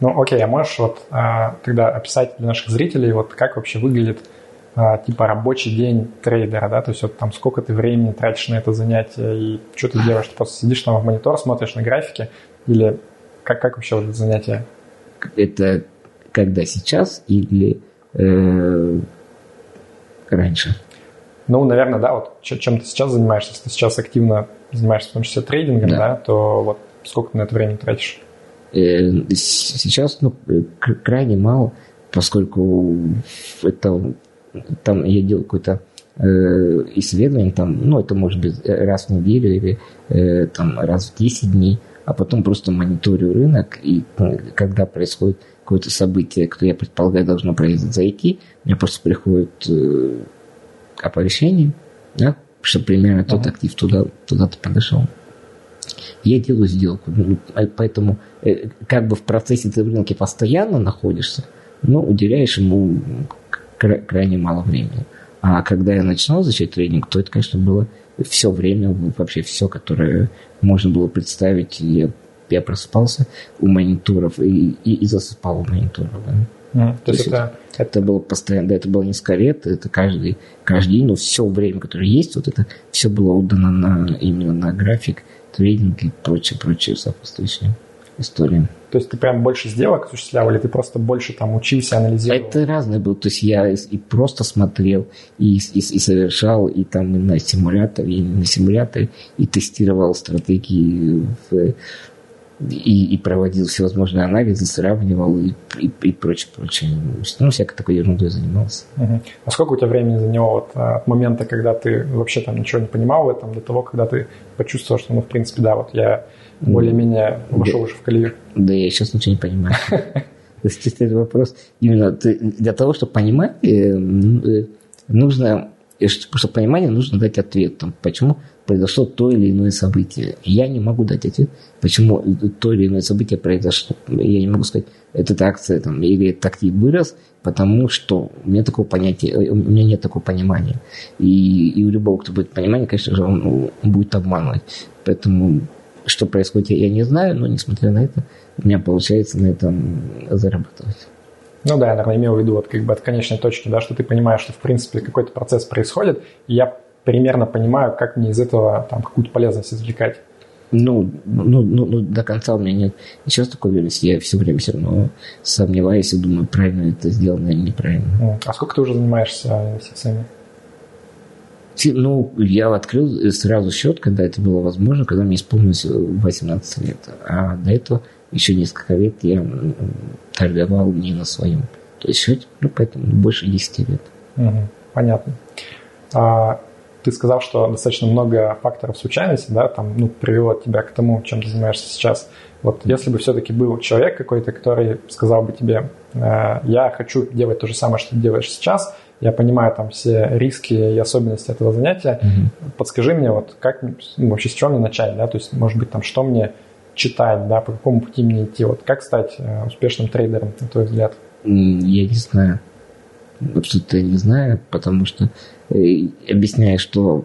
Ну, окей, а можешь вот а, тогда описать для наших зрителей, вот как вообще выглядит типа рабочий день трейдера, да, то есть вот там сколько ты времени тратишь на это занятие и что ты делаешь, ты просто сидишь там в монитор, смотришь на графики или как, как вообще вот это занятие? Это когда сейчас или э, раньше? Ну, наверное, да, вот чем ты сейчас занимаешься, если ты сейчас активно занимаешься в том числе трейдингом, да, да то вот сколько ты на это время тратишь? Э, сейчас, ну, крайне мало, поскольку это там я делал какое-то э, исследование, там, ну, это может быть раз в неделю или э, там раз в 10 дней, а потом просто мониторю рынок, и ну, когда происходит какое-то событие, которое я предполагаю должно произойти, мне просто приходит э, оповещение, да, что примерно тот актив туда, туда-то подошел. Я делаю сделку. Ну, а поэтому э, как бы в процессе ты в рынке постоянно находишься, но уделяешь ему крайне мало времени. А когда я начинал изучать тренинг, то это, конечно, было все время, вообще все, которое можно было представить. Я, я просыпался у мониторов и, и, и засыпал у мониторов. Да. Mm, то, то есть это... это было постоянно, да, это было несколько лет, это каждый, каждый день, но все время, которое есть, вот это все было отдано на, именно на график, тренинг и прочее, прочее сопутствующее истории. То есть ты прям больше сделок осуществлял, или ты просто больше там учился, анализировал? Это разное было. То есть я и просто смотрел, и, и, и совершал, и там и на симуляторе, и на симуляторе, и тестировал стратегии в, и, и проводил всевозможные анализы, сравнивал и, и, и прочее, прочее. Ну, всякой такой ерундой занимался. Угу. А сколько у тебя времени заняло вот, а, от момента, когда ты вообще там ничего не понимал в этом, до того, когда ты почувствовал, что, ну, в принципе, да, вот я более-менее вошел уже в колею. Да я сейчас ничего не понимаю. То есть это вопрос именно для того, чтобы понимать, э, э, нужно, э, чтобы понимание нужно дать ответ, там, почему произошло то или иное событие. Я не могу дать ответ, почему то или иное событие произошло. Я не могу сказать, эта акция там, или актив вырос, потому что у меня такого понятия, у меня нет такого понимания. И, и у любого, кто будет понимание, конечно же, он будет обманывать. Поэтому что происходит, я не знаю, но несмотря на это, у меня получается на этом зарабатывать. Ну да, я, наверное, имел в виду вот как бы от конечной точки, да, что ты понимаешь, что в принципе какой-то процесс происходит, и я примерно понимаю, как мне из этого там какую-то полезность извлекать. Ну, ну, ну, ну, до конца у меня нет ничего такой уверенности. Я все время все равно сомневаюсь и думаю, правильно это сделано или неправильно. А сколько ты уже занимаешься инвестициями? Ну, я открыл сразу счет, когда это было возможно, когда мне исполнилось 18 лет. А до этого еще несколько лет я торговал не на своем. То есть счет, ну, поэтому больше 10 лет. Угу, понятно. А, ты сказал, что достаточно много факторов случайности, да, там, ну, привело тебя к тому, чем ты занимаешься сейчас. Вот если бы все-таки был человек какой-то, который сказал бы тебе, э, я хочу делать то же самое, что ты делаешь сейчас, я понимаю там все риски и особенности этого занятия, mm-hmm. подскажи мне, вот как, ну, вообще с чего мне начать, да, то есть, может быть, там, что мне читать, да, по какому пути мне идти, вот как стать э, успешным трейдером, на твой взгляд? Я не знаю. Абсолютно не знаю, потому что э, объясняю, что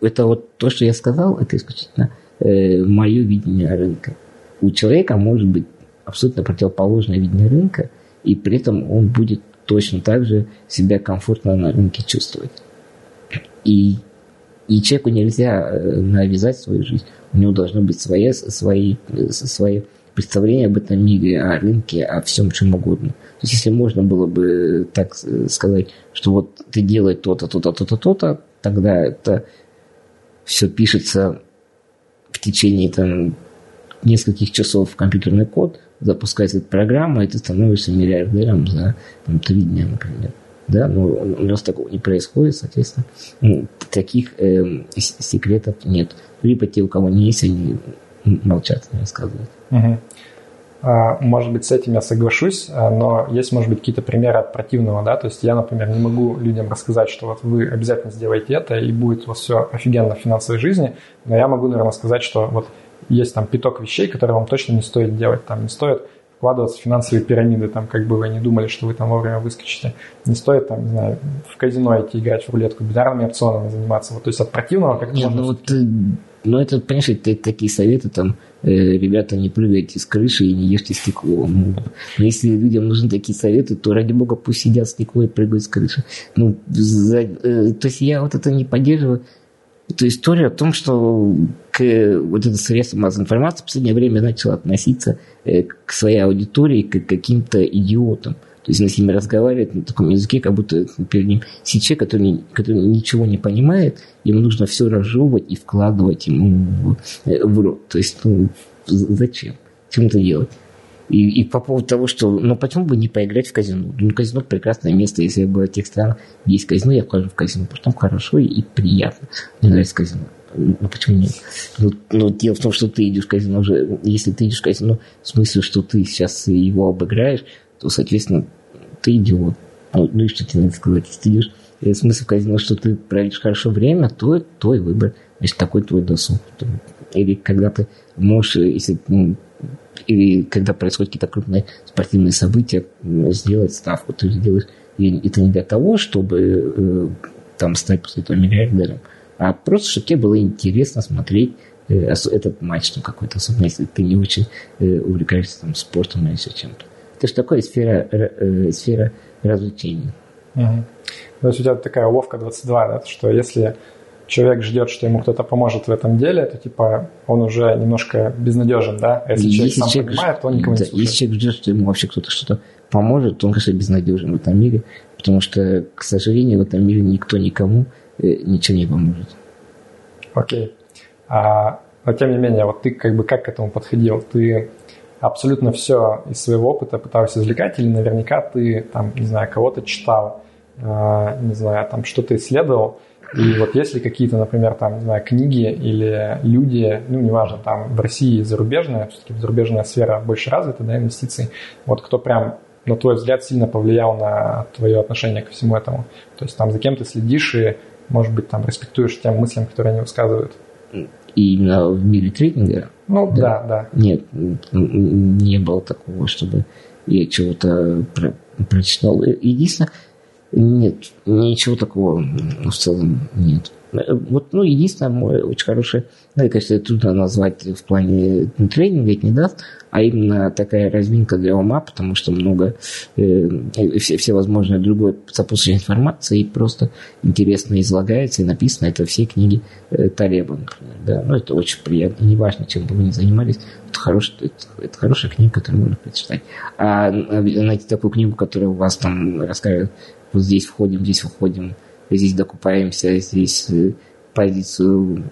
это вот то, что я сказал, это исключительно э, мое видение рынка. У человека может быть абсолютно противоположное видение рынка, и при этом он будет точно так же себя комфортно на рынке чувствовать. И, и человеку нельзя э, навязать свою жизнь. У него должно быть свои, свои, свои представления об этом мире, о рынке, о всем чем угодно. То есть, если можно было бы так сказать, что вот ты делаешь то-то, то-то, то-то, то-то, тогда это все пишется в течение там, нескольких часов в компьютерный код, запускается эта программа, и ты становишься миллиардером за там, три дня, например. Да, но у нас такого не происходит, соответственно, ну, таких э, секретов нет. Либо те, у кого не есть, они молчат, не рассказывают. Угу. Может быть, с этим я соглашусь, а, но есть, может быть, какие-то примеры от противного, да, то есть я, например, не могу людям рассказать, что вот вы обязательно сделаете это, и будет у вас все офигенно в финансовой жизни, но я могу, наверное, сказать, что вот есть там пяток вещей, которые вам точно не стоит делать, там не стоит вкладываться в финансовые пирамиды, там, как бы вы не думали, что вы там вовремя выскочите. Не стоит, там, не знаю, в казино идти играть в рулетку, бинарными опционами заниматься. Вот, то есть от противного как Нет, ну вот, ну это, понимаешь, это, такие советы, там, э, ребята, не прыгайте с крыши и не ешьте стекло. Ну, но если людям нужны такие советы, то, ради бога, пусть сидят стекло и прыгают с крыши. Ну, за, э, то есть я вот это не поддерживаю. Это история о том, что к, вот это средство массовой информации в последнее время начало относиться э, к своей аудитории, как к каким-то идиотам. То есть он с ними разговаривает на таком языке, как будто перед ним сидит который, который ничего не понимает, ему нужно все разжевывать и вкладывать ему в, э, в рот. То есть, ну, зачем? Чем это делать? И, и по поводу того, что, ну почему бы не поиграть в казино? Ну, казино прекрасное место, если я бы в тех странах есть казино, я вхожу в казино, потому что там хорошо и, и приятно. Мне нравится казино. Ну почему нет? Ну, но дело в том, что ты идешь в казино уже, если ты идешь в казино в смысле, что ты сейчас его обыграешь, то, соответственно, ты идиот. Ну, ну и что тебе надо сказать? Если ты идешь э, смысл в казино, что ты проводишь хорошо время, то твой выбор. Значит, такой твой досуг. Или когда ты можешь, э, если ну, или когда происходят какие-то крупные спортивные события, сделать ставку. Ты делаешь и это не для того, чтобы э, там стать после этого миллиардером, а просто, чтобы тебе было интересно смотреть э, этот матч там какой-то, особенно если ты не очень э, увлекаешься там спортом или еще чем-то. Это же такая сфера, э, сфера развлечений. Угу. То есть у тебя такая уловка 22, да, что если человек ждет, что ему кто-то поможет в этом деле, то типа он уже немножко безнадежен, да? А если, если человек сам человек, понимает, то он никому да, не слушает. Если человек ждет, что ему вообще кто-то что-то поможет, то он, конечно, безнадежен в этом мире, потому что, к сожалению, в этом мире никто никому э, ничего не поможет. Окей. А, но тем не менее, вот ты как бы как к этому подходил? Ты абсолютно все из своего опыта пытался извлекать или наверняка ты там, не знаю, кого-то читал, э, не знаю, там что-то исследовал, и вот если какие-то, например, там, не знаю, книги или люди, ну, неважно, там, в России зарубежная, все-таки зарубежная сфера больше развита, да, инвестиций, вот кто прям, на твой взгляд, сильно повлиял на твое отношение ко всему этому? То есть там за кем ты следишь и, может быть, там, респектуешь тем мыслям, которые они высказывают? И именно в мире трейдинга? Ну, да, да. да. Нет, не было такого, чтобы я чего-то про прочитал. Единственное, нет, ничего такого в целом нет. Вот, ну, единственное, мой очень хороший, ну, это, конечно, трудно назвать в плане тренинга, ведь не даст, а именно такая разминка для ума, потому что много, э, все, все возможные другой сопутствующей информации просто интересно излагается и написано. Это все книги э, Талеба, например, да, ну, это очень приятно, неважно, чем бы вы ни занимались, это, хорош, это, это хорошая книга, которую можно прочитать. А найти такую книгу, которая у вас там рассказывает вот здесь входим, здесь выходим, здесь докупаемся, здесь э, позицию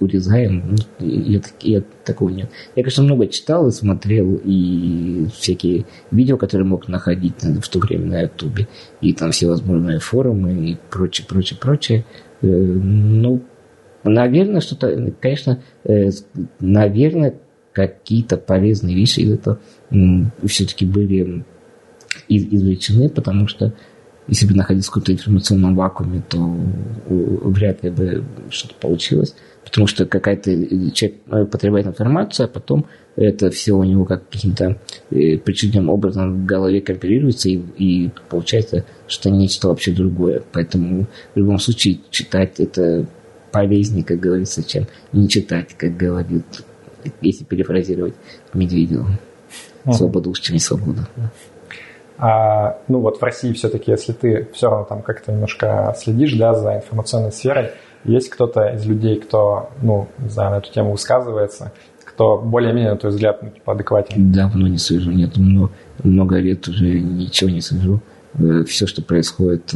урезаем. Ну, я, я, такого нет. Я, конечно, много читал и смотрел, и всякие видео, которые мог находить в то время на Ютубе, и там всевозможные форумы и прочее, прочее, прочее. Ну, наверное, что-то, конечно, наверное, какие-то полезные вещи из этого все-таки были извлечены, потому что если бы находился в каком-то информационном вакууме, то вряд ли бы что-то получилось. Потому что какая-то человек э, потребляет информацию, а потом это все у него как каким-то э, причудным образом в голове компилируется, и, и получается что нечто вообще другое. Поэтому в любом случае читать это полезнее, как говорится, чем не читать, как говорит, если перефразировать Медведева. Свобода лучше, чем не свобода. А, ну вот в России все-таки, если ты все равно там как-то немножко следишь да, за информационной сферой, есть кто-то из людей, кто, ну, не знаю, на эту тему высказывается, кто более-менее, на твой взгляд, ну, типа, адекватен? Давно не слежу, нет, много, много лет уже ничего не слежу. Э, все, что происходит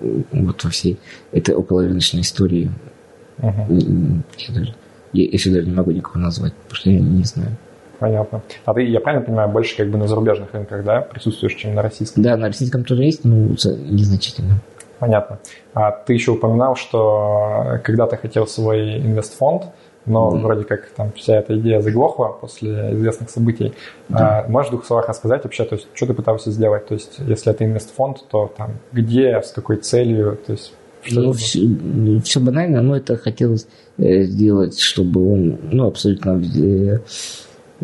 вот во всей этой околорыночной истории, uh-huh. я, даже, я еще даже не могу никого назвать, потому что я не знаю. Понятно. А ты, я правильно понимаю, больше как бы на зарубежных рынках, да, присутствуешь, чем на российском? Да, на российском тоже есть, но незначительно. Понятно. А ты еще упоминал, что когда-то хотел свой инвестфонд, но mm. вроде как там вся эта идея заглохла после известных событий. Да. А, можешь в двух словах рассказать вообще, то есть что ты пытался сделать? То есть если это инвестфонд, то там где, с какой целью, то есть что ну, все, ну, все банально, но это хотелось э, сделать, чтобы он, ну, абсолютно э,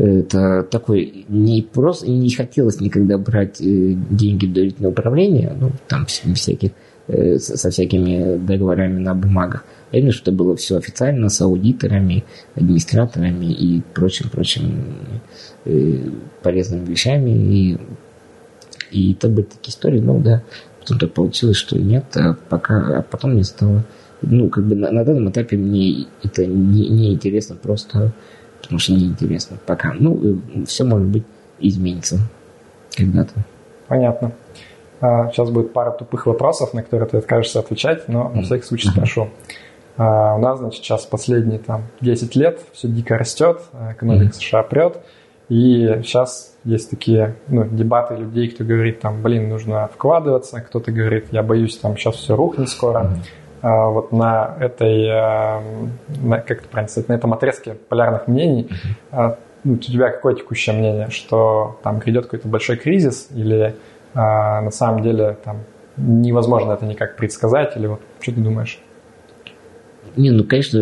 это такой не просто не хотелось никогда брать э, деньги в доверительное управление, ну там всяких э, со всякими договорами на бумагах. Именно, что было все официально с аудиторами, администраторами и прочим-прочим э, полезными вещами. И, и это были такие истории, ну да, потом так получилось, что нет, а пока, а потом мне стало, ну, как бы на, на данном этапе мне это не, не интересно просто потому что неинтересно пока. Ну, все может быть изменится когда-то. Понятно. А, сейчас будет пара тупых вопросов, на которые ты откажешься отвечать, но на всякий случай спрошу. А, у нас, значит, сейчас последние там 10 лет все дико растет, экономика США прет, и сейчас есть такие ну, дебаты людей, кто говорит, там, блин, нужно вкладываться, кто-то говорит, я боюсь, там сейчас все рухнет скоро. А, вот на этой, а, на, как это правильно сказать, на этом отрезке полярных мнений, mm-hmm. у тебя какое текущее мнение, что там грядет какой-то большой кризис или а, на самом деле там невозможно это никак предсказать, или вот что ты думаешь? Не, ну, конечно,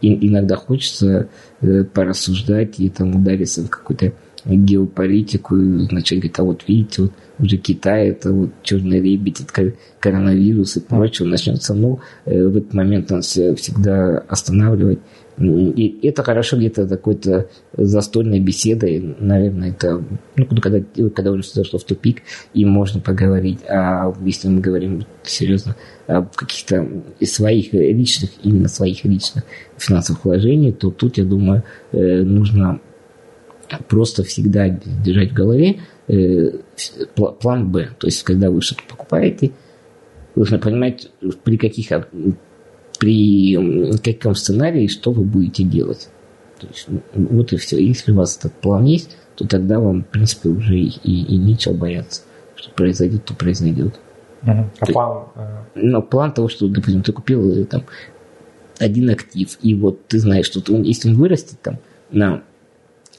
иногда хочется э, порассуждать и там удариться в какую-то геополитику, начать говорить, а вот видите, вот уже Китай, это вот черный лебедь, это коронавирус и прочее начнется, ну, э, в этот момент он всегда останавливать. И это хорошо где-то такой-то застольной беседой, наверное, это, ну, когда, когда уже зашло в тупик, и можно поговорить. А если мы говорим серьезно о каких-то своих личных, именно своих личных финансовых вложениях, то тут, я думаю, э, нужно просто всегда держать в голове э, план Б. То есть, когда вы что-то покупаете, нужно понимать, при каких при каком сценарии что вы будете делать. То есть, ну, вот и все. Если у вас этот план есть, то тогда вам, в принципе, уже и, и, и нечего бояться. Что произойдет, то произойдет. Uh-huh. А план? Э, ну, план того, что, допустим, ты купил э, там один актив, и вот ты знаешь, что он, если он вырастет там на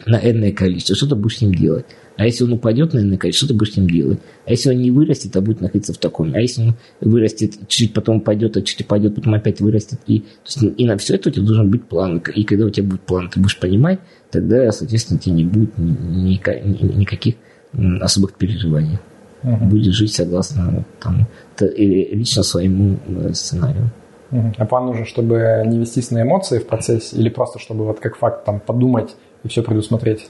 на энное количество, что ты будешь с ним делать? А если он упадет на энное количество, что ты будешь с ним делать? А если он не вырастет, а будет находиться в таком? А если он вырастет, чуть потом упадет, а чуть упадет, потом опять вырастет? И, то есть, и на все это у тебя должен быть план. И когда у тебя будет план, ты будешь понимать, тогда, соответственно, тебе не будет ни, ни, никаких особых переживаний. Угу. Будешь жить согласно там, лично своему э, сценарию. А план нужен, чтобы не вестись на эмоции в процессе или просто чтобы вот как факт там подумать и все предусмотреть?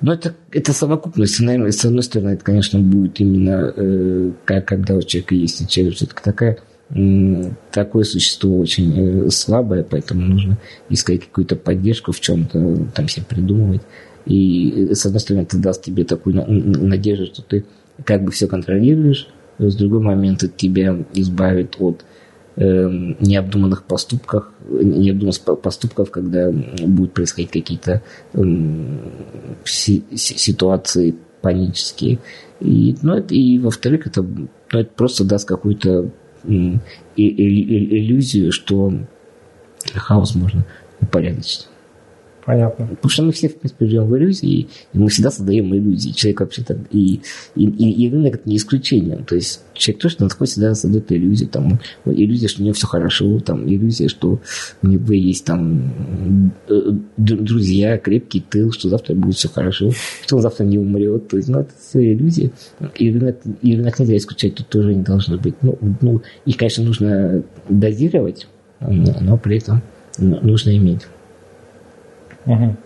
Ну, это, это совокупность. С одной стороны, это, конечно, будет именно э, как, когда у человека есть интеллект. Все-таки такая, э, такое существо очень э, слабое, поэтому нужно искать какую-то поддержку в чем-то, там себе придумывать. И, с одной стороны, это даст тебе такую надежду, что ты как бы все контролируешь, с другой момент тебя избавит от необдуманных поступках, необдуманных поступков, когда будут происходить какие-то эм, ситуации панические. И, ну, это, и во-вторых, это, ну, это просто даст какую-то иллюзию, что хаос можно упорядочить. Понятно. Потому что мы все, в принципе, живем в иллюзии, и мы всегда создаем иллюзии. Человек вообще-то... И, и, и, и рынок это не исключение. То есть человек тоже на такой всегда создает иллюзии. Там, иллюзия, что у него все хорошо, там, иллюзия, что у него есть там друзья, крепкий тыл, что завтра будет все хорошо, что он завтра не умрет. То есть, ну, это все иллюзии. И рынок, и рынок нельзя исключать, тут тоже не должно быть. Ну, ну, и, конечно, нужно дозировать, но при этом нужно иметь. Угу.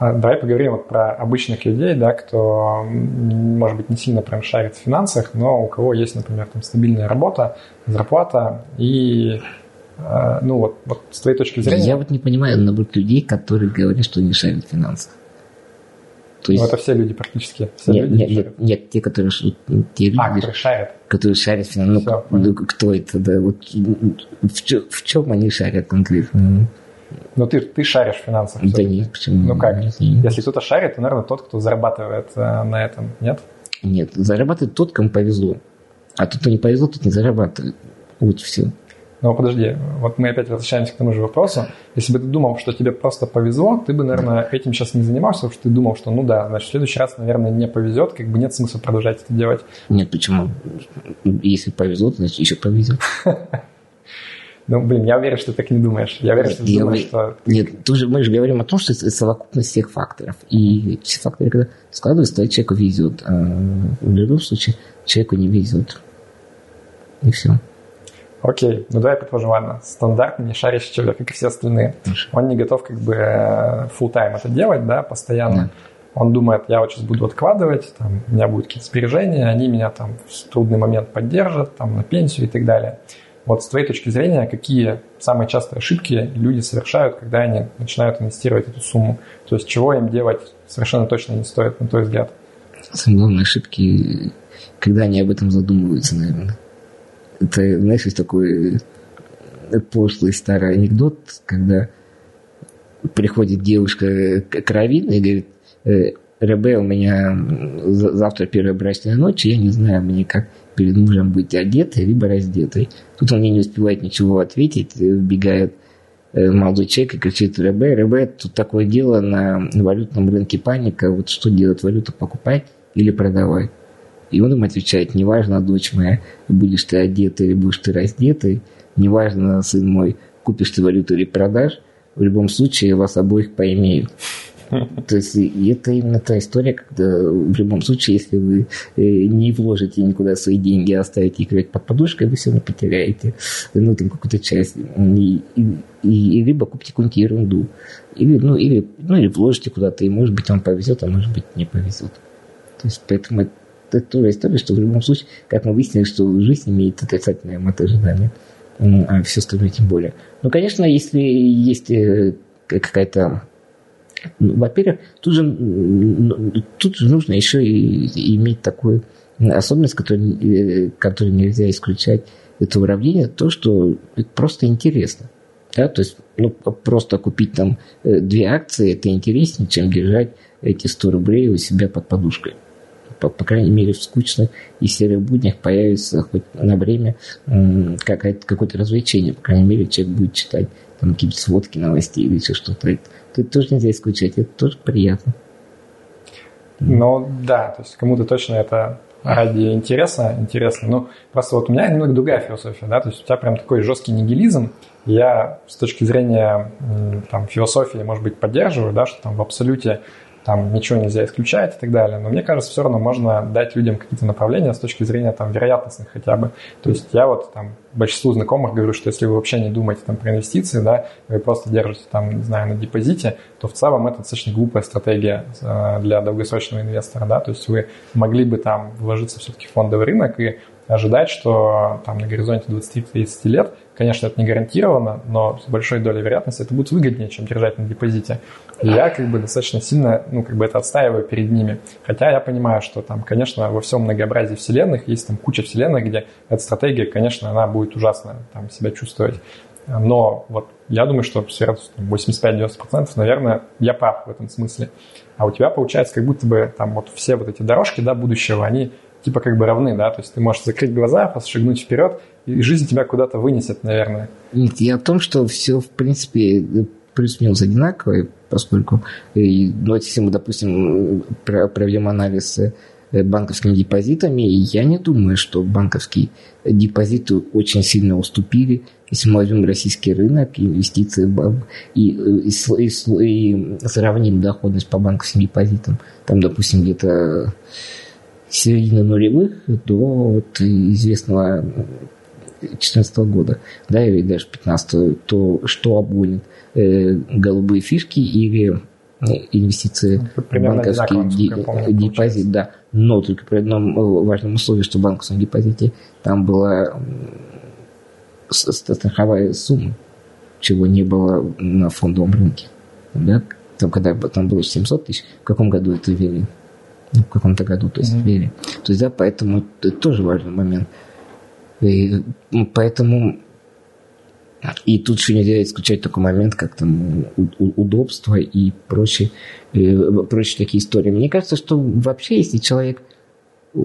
Давай поговорим вот про обычных людей, да, кто, может быть, не сильно прям шарит в финансах, но у кого есть, например, там стабильная работа, зарплата и э, ну вот, вот с твоей точки зрения... Я вот не понимаю набор людей, которые говорят, что не шарят в финансах. То есть... Ну, это все люди практически. Все нет, люди нет, нет, нет, те, которые, те люди, а, которые шарят. Которые шарят в финансах. Ну, ну, кто это, да? Вот, в, в чем они шарят конкретно? Но ты, ты шаришь в финансах. Да нет, почему? Ну как? Нет, нет. Если кто-то шарит, то, наверное, тот, кто зарабатывает э, на этом, нет? Нет, зарабатывает тот, кому повезло. А тот, кто не повезло, тот не зарабатывает. Вот все. Но подожди, вот мы опять возвращаемся к тому же вопросу. Если бы ты думал, что тебе просто повезло, ты бы, наверное, этим сейчас не занимался, потому что ты думал, что ну да, значит, в следующий раз, наверное, не повезет, как бы нет смысла продолжать это делать. Нет, почему? Если повезло, то значит еще повезет. Ну, блин, я уверен, что ты так не думаешь. Я уверен, что ты я думаешь, вы... что... Нет, тут же мы же говорим о том, что это совокупность всех факторов. И все факторы, когда складываются, то человеку везет. А в любом случае человеку не везет. И все. Окей, ну давай предложим, ладно, стандартный, не шарящий человек, как и все остальные. Хорошо. Он не готов как бы э, full тайм это делать, да, постоянно. Да. Он думает, я вот сейчас буду откладывать, там, у меня будут какие-то сбережения, они меня там в трудный момент поддержат, там, на пенсию и так далее. Вот с твоей точки зрения, какие самые частые ошибки люди совершают, когда они начинают инвестировать эту сумму? То есть чего им делать совершенно точно не стоит, на твой взгляд? Самые главные ошибки, когда они об этом задумываются, наверное. Это, знаешь, есть такой пошлый старый анекдот, когда приходит девушка к Равину и говорит, «Э, РБ, у меня завтра первая брачная ночь, я не знаю, мне как перед мужем быть одетой, либо раздетой. Тут он не успевает ничего ответить, вбегает э, молодой человек и кричит РБ, РБ, тут такое дело на валютном рынке паника, вот что делать, валюту покупать или продавать? И он им отвечает, неважно, дочь моя, будешь ты одетой или будешь ты раздетой, неважно, сын мой, купишь ты валюту или продашь, в любом случае вас обоих поимеют. То есть это именно та история, когда в любом случае, если вы э, не вложите никуда свои деньги, а оставите их лежать под подушкой, вы все равно потеряете ну, там какую-то часть. И, и, и либо купите какую-нибудь ерунду, или, ну, или, ну, или вложите куда-то, и может быть вам повезет, а может быть не повезет. То есть поэтому это, это тоже история, что в любом случае, как мы выяснили, что жизнь имеет отрицательное мотожидание, а все остальное тем более. Ну, конечно, если есть э, какая-то во-первых, тут же, тут же нужно еще и иметь такую особенность, которую, которую нельзя исключать это уравнение, то, что просто интересно. Да, то есть ну, просто купить там э, две акции, это интереснее, чем держать эти 100 рублей у себя под подушкой. По, по крайней мере, в скучных и серых буднях появится хоть на время какое-то развлечение. По крайней мере, человек будет читать там какие-то сводки новостей или еще что-то. Тут тоже нельзя исключать, это тоже приятно. Ну да, то есть кому-то точно это ради интереса интересно. Ну, просто вот у меня немного другая философия, да, то есть у тебя прям такой жесткий нигилизм. Я с точки зрения там, философии, может быть, поддерживаю, да, что там в абсолюте там ничего нельзя исключать и так далее. Но мне кажется, все равно можно дать людям какие-то направления с точки зрения там вероятностных хотя бы. То есть я вот там большинству знакомых говорю, что если вы вообще не думаете там про инвестиции, да, вы просто держите там, не знаю, на депозите, то в целом это достаточно глупая стратегия э, для долгосрочного инвестора, да, то есть вы могли бы там вложиться все-таки в фондовый рынок и ожидать, что там на горизонте 20-30 лет, конечно, это не гарантированно, но с большой долей вероятности это будет выгоднее, чем держать на депозите. И я как бы достаточно сильно, ну, как бы это отстаиваю перед ними. Хотя я понимаю, что там, конечно, во всем многообразии вселенных есть там куча вселенных, где эта стратегия, конечно, она будет ужасно там себя чувствовать. Но вот я думаю, что с вероятностью 85-90%, наверное, я прав в этом смысле. А у тебя получается, как будто бы там вот все вот эти дорожки, да, будущего, они типа как бы равны, да, то есть ты можешь закрыть глаза, шагнуть вперед, и жизнь тебя куда-то вынесет, наверное. Нет, я о том, что все, в принципе, плюс-минус одинаковое, поскольку, и, ну, если мы, допустим, проведем анализ Э, банковскими депозитами. Я не думаю, что банковские депозиты очень сильно уступили, если мы возьмем российский рынок, инвестиции и, и, и, и сравним доходность по банковским депозитам, там, допустим, где-то середины нулевых до вот известного 2014 года, да, или даже 15 то что обгонит э, голубые фишки или инвестиции Примерно банковский депозит, да. Но только при одном э, важном условии, что в банковском депозите там была страховая сумма, чего не было на фондовом рынке. Да? Там, когда там было 700 тысяч, в каком году это ввели? Ну, в каком-то году, то есть mm-hmm. ввели. То есть, да, поэтому это тоже важный момент. И, поэтому и тут еще нельзя исключать такой момент, как там удобство и прочие, э, прочие такие истории. Мне кажется, что вообще, если человек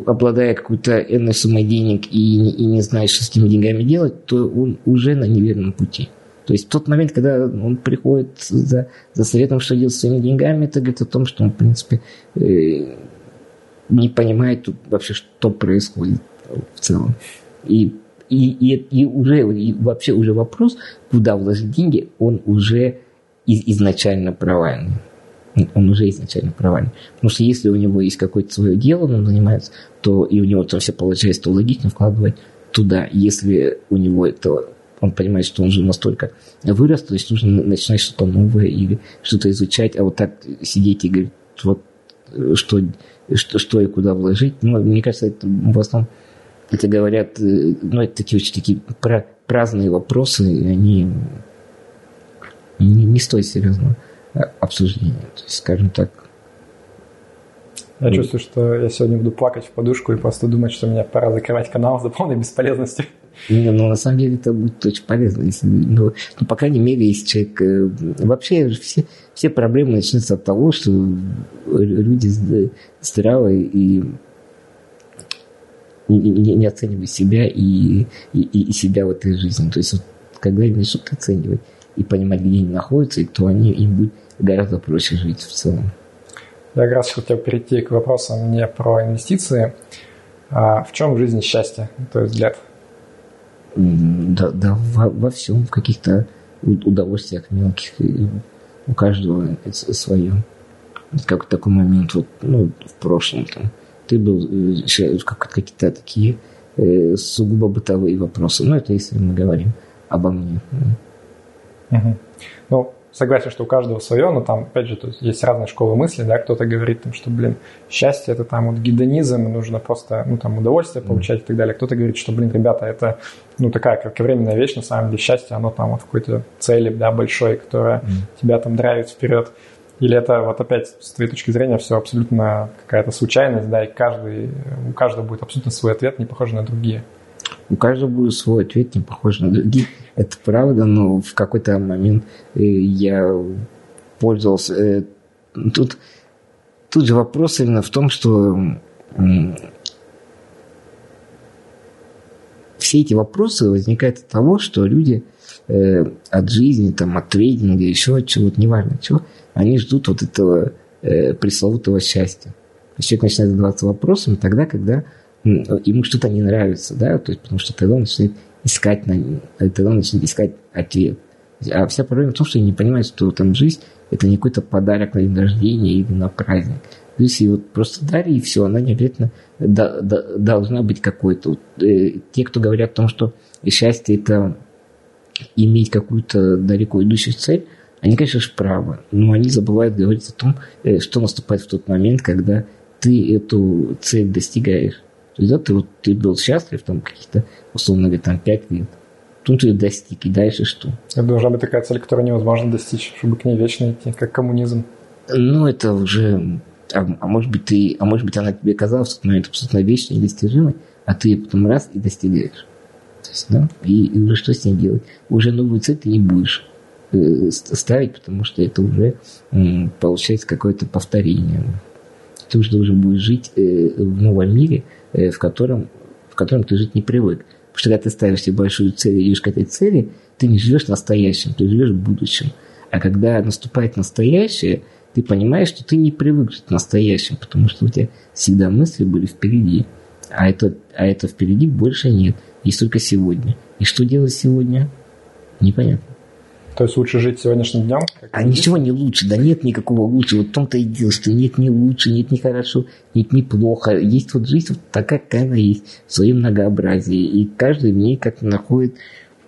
обладая какой-то энной суммой денег и, и не знает, что с этими деньгами делать, то он уже на неверном пути. То есть в тот момент, когда он приходит за, за советом, что делать с своими деньгами, это говорит о том, что он, в принципе, э, не понимает вообще, что происходит в целом. И и, и, и уже и вообще уже вопрос, куда вложить деньги, он уже из, изначально провальный. Он уже изначально провальный. Потому что если у него есть какое-то свое дело, он занимается, то и у него там все получается, то логично вкладывать туда. Если у него это он понимает, что он же настолько вырос, то есть нужно начинать что-то новое или что-то изучать, а вот так сидеть и говорить, вот что, что, что и куда вложить, ну, мне кажется, это в основном это говорят, э, ну, это такие очень такие праздные вопросы, и они не, не стоят серьезного обсуждения. То есть, скажем так, я чувствую, что я сегодня буду плакать в подушку и просто думать, что мне пора закрывать канал за полной бесполезностью. Не, ну на самом деле это будет очень полезно. Если, ну, ну, по крайней мере, если человек... Э, вообще все, все проблемы начнутся от того, что люди здравые и не, не оценивай себя и, и, и себя в этой жизни. То есть вот, когда они начнут оценивать и понимать, где они находятся, то они, им будет гораздо проще жить в целом. Я как раз хотел перейти к вопросам не про инвестиции. А в чем в жизни счастье, на твой взгляд? Да, да во, во всем, в каких-то удовольствиях мелких. У каждого свое. Как такой момент вот, ну, в прошлом там ты был э, какие-то такие э, сугубо бытовые вопросы. Ну, это если мы говорим обо мне. Угу. Ну, согласен, что у каждого свое, но там, опять же, то есть, есть разные школы мысли, да, кто-то говорит, там, что, блин, счастье это там вот гедонизм, нужно просто, ну, там, удовольствие получать и так далее. Кто-то говорит, что, блин, ребята, это, ну, такая кратковременная вещь, на самом деле, счастье, оно там вот в какой-то цели, да, большой, которая mm. тебя там драйвит вперед. Или это вот опять с твоей точки зрения все абсолютно какая-то случайность, да, и каждый, у каждого будет абсолютно свой ответ, не похожий на другие? У каждого будет свой ответ, не похожий на другие. Это правда, но в какой-то момент э, я пользовался... Э, тут, тут же вопрос именно в том, что все эти вопросы возникают от того, что люди э, от жизни, там, от трейдинга, еще от чего-то, неважно чего, они ждут вот этого пресловутого счастья. Человек начинает задаваться вопросами тогда, когда ему что-то не нравится, да, то есть потому что тогда он начинает искать на тогда он начинает искать ответ. А вся проблема в том, что они не понимают, что там жизнь это не какой-то подарок на день рождения или на праздник. То есть и вот просто дари и все, она не обязательно да, да, должна быть какой-то. Вот, э, те, кто говорят о том, что счастье это иметь какую-то далеко идущую цель, они, конечно же, правы, но они забывают говорить о том, э, что наступает в тот момент, когда ты эту цель достигаешь. Да, ты, вот, ты был счастлив, там, каких-то, условно говоря, там, пять лет. Тут ты достиг, и дальше что? Это должна быть такая цель, которую невозможно достичь, чтобы к ней вечно идти, как коммунизм. Ну, это уже... А, а может быть, ты, а может быть, она тебе казалась в тот момент абсолютно вечной и достижимой, а ты ее потом раз и достигаешь. То есть, да, и, и уже что с ней делать? Уже новую цель ты не будешь Э, ставить, потому что это уже получается какое-то повторение. Ты уже должен будешь жить э, в новом мире, э, в котором, в котором ты жить не привык. Потому что когда ты ставишь себе большую цель и идешь к этой цели, ты не живешь настоящим, ты живешь будущим. А когда наступает настоящее, ты понимаешь, что ты не привык жить настоящим, потому что у тебя всегда мысли были впереди. А это, а это впереди больше нет. Есть только сегодня. И что делать сегодня? Непонятно. То есть лучше жить сегодняшним днем? А ничего не лучше, да нет никакого лучше. Вот в том-то и дело, что нет не лучше, нет не хорошо, нет не плохо. Есть вот жизнь вот такая, какая она есть, в своем многообразии. И каждый в ней как-то находит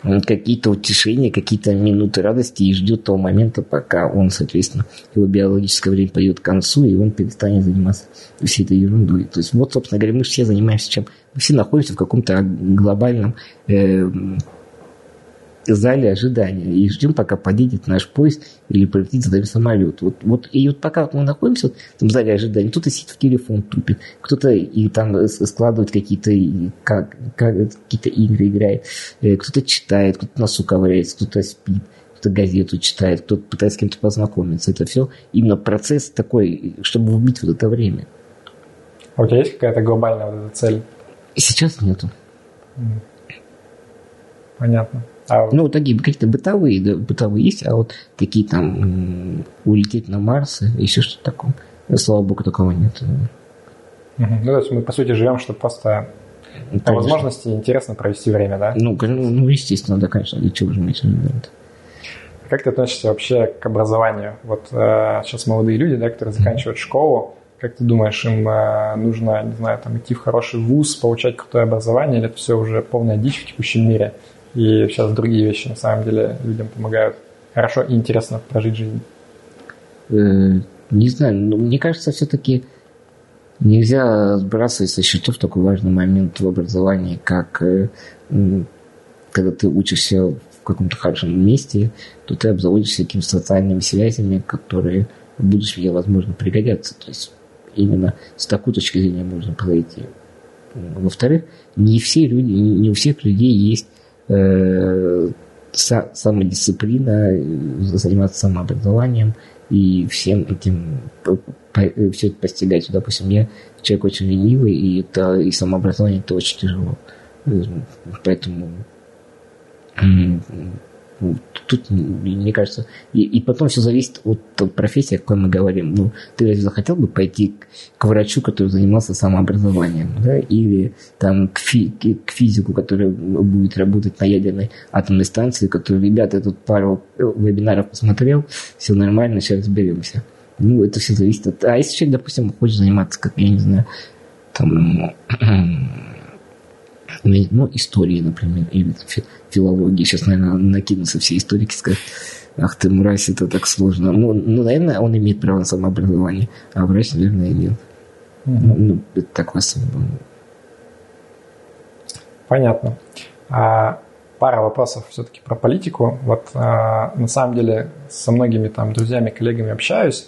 какие-то утешения, какие-то минуты радости и ждет того момента, пока он, соответственно, его биологическое время пойдет к концу, и он перестанет заниматься всей этой ерундой. То есть вот, собственно говоря, мы все занимаемся чем? Мы все находимся в каком-то глобальном э, зале ожидания и ждем, пока подъедет наш поезд или полетит за нами самолет. Вот, вот, и вот пока мы находимся вот в этом зале ожидания, кто-то сидит в телефон тупит, кто-то и там складывает какие-то как, как, какие-то игры играет, э, кто-то читает, кто-то носу ковыряется, кто-то спит, кто-то газету читает, кто-то пытается с кем-то познакомиться. Это все именно процесс такой, чтобы убить вот это время. А у тебя есть какая-то глобальная вот эта цель? Сейчас нету. Понятно. А... Ну, такие какие-то бытовые, да, бытовые есть, а вот такие там улететь на Марс, еще что-то такое. Ну, слава богу, такого нет. Угу. Ну, то есть мы, по сути, живем, чтобы просто ну, по возможности интересно провести время, да? Ну, ну естественно, да, конечно, для чего же мы Как ты относишься вообще к образованию? Вот э, сейчас молодые люди, да, которые заканчивают школу, как ты думаешь, им э, нужно, не знаю, там идти в хороший вуз, получать крутое образование, или это все уже полная дичь в текущем мире? И сейчас другие вещи на самом деле людям помогают хорошо и интересно прожить жизнь. Э, не знаю, но мне кажется, все-таки нельзя сбрасывать со счетов такой важный момент в образовании, как э, когда ты учишься в каком-то хорошем месте, то ты обзаводишься какими-то социальными связями, которые в будущем, возможно, пригодятся. То есть именно с такой точки зрения можно подойти. Во-вторых, не все люди, не у всех людей есть э, самодисциплина, заниматься самообразованием и всем этим все это постигать. Допустим, я человек очень ленивый, и это и самообразование это очень тяжело. Поэтому тут, мне кажется, и, и потом все зависит от, профессии, о какой мы говорим. Ну, ты захотел бы пойти к, врачу, который занимался самообразованием, да, или там к, фи, к физику, который будет работать на ядерной атомной станции, который, ребята, я тут пару вебинаров посмотрел, все нормально, сейчас разберемся. Ну, это все зависит от... А если человек, допустим, хочет заниматься, как, я не знаю, там ну, истории, например, или филологии. Сейчас, наверное, накинутся все историки, скажут, ах ты мразь, это так сложно. Ну, ну, наверное, он имеет право на самообразование, а врач, наверное, нет. Mm-hmm. Ну, ну, это так вас... Понятно. А, пара вопросов все-таки про политику. Вот а, на самом деле со многими там друзьями, коллегами общаюсь,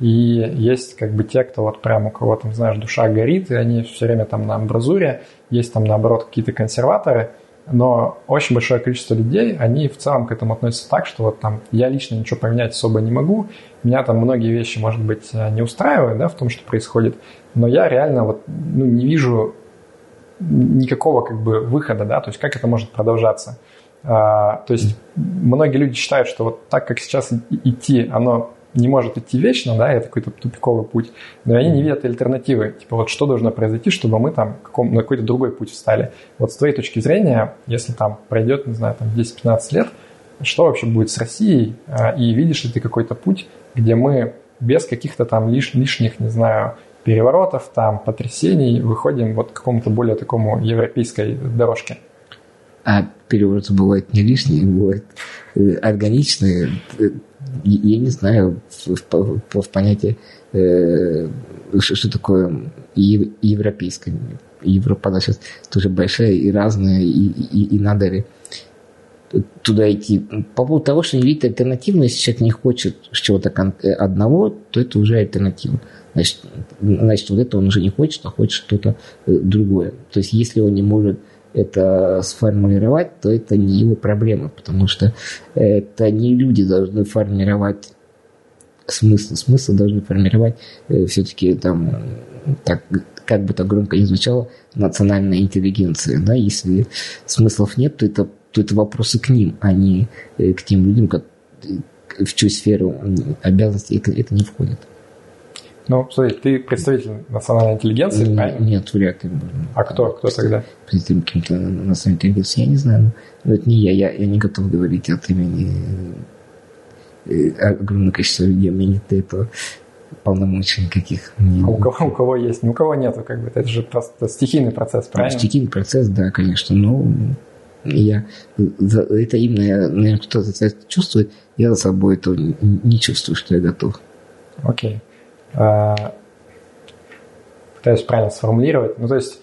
и есть как бы те, кто вот прям у кого там, знаешь, душа горит, и они все время там на амбразуре, есть там наоборот какие-то консерваторы, но очень большое количество людей, они в целом к этому относятся так, что вот там я лично ничего поменять особо не могу, меня там многие вещи, может быть, не устраивают, да, в том, что происходит, но я реально вот ну, не вижу никакого как бы выхода, да, то есть как это может продолжаться. А, то есть многие люди считают, что вот так, как сейчас идти, оно не может идти вечно, да, это какой-то тупиковый путь, но они не видят альтернативы. Типа вот что должно произойти, чтобы мы там каком, на какой-то другой путь встали. Вот с твоей точки зрения, если там пройдет, не знаю, там 10-15 лет, что вообще будет с Россией, а, и видишь ли ты какой-то путь, где мы без каких-то там лиш, лишних, не знаю, переворотов, там, потрясений выходим вот к какому-то более такому европейской дорожке? А перевороты бывают не лишние, бывают э, органичные, я не знаю в, в, понятии, э, что, такое европейское. Европа, она сейчас тоже большая и разная, и, и, и надо ли туда идти. По поводу того, что не видит альтернативу, если человек не хочет чего-то одного, то это уже альтернатива. Значит, значит, вот это он уже не хочет, а хочет что-то э, другое. То есть, если он не может это сформулировать, то это не его проблема, потому что это не люди должны формировать смысл. Смысл должны формировать э, все-таки там так, как бы так громко не звучало, национальная интеллигенция. Да? Если смыслов нет, то это, то это вопросы к ним, а не э, к тем людям, как, в чью сферу обязанностей это, это не входит. Ну, смотри, ты представитель национальной интеллигенции, Н- правильно? Нет, вряд ли. А кто? Кто тогда? Представитель каким-то национальной интеллигенции, я не знаю. Но это не я, я, я не готов говорить от имени э, огромное количество людей, у меня нет этого полномочий никаких. А у кого, у кого есть? Ни у кого нету, как бы. Это же просто стихийный процесс, правильно? Стихийный процесс, да, конечно, но я это именно, я, наверное, кто-то себя чувствует, я за собой этого не- чувствую, что я готов. Окей. А, Пытаюсь правильно сформулировать. Ну, то есть,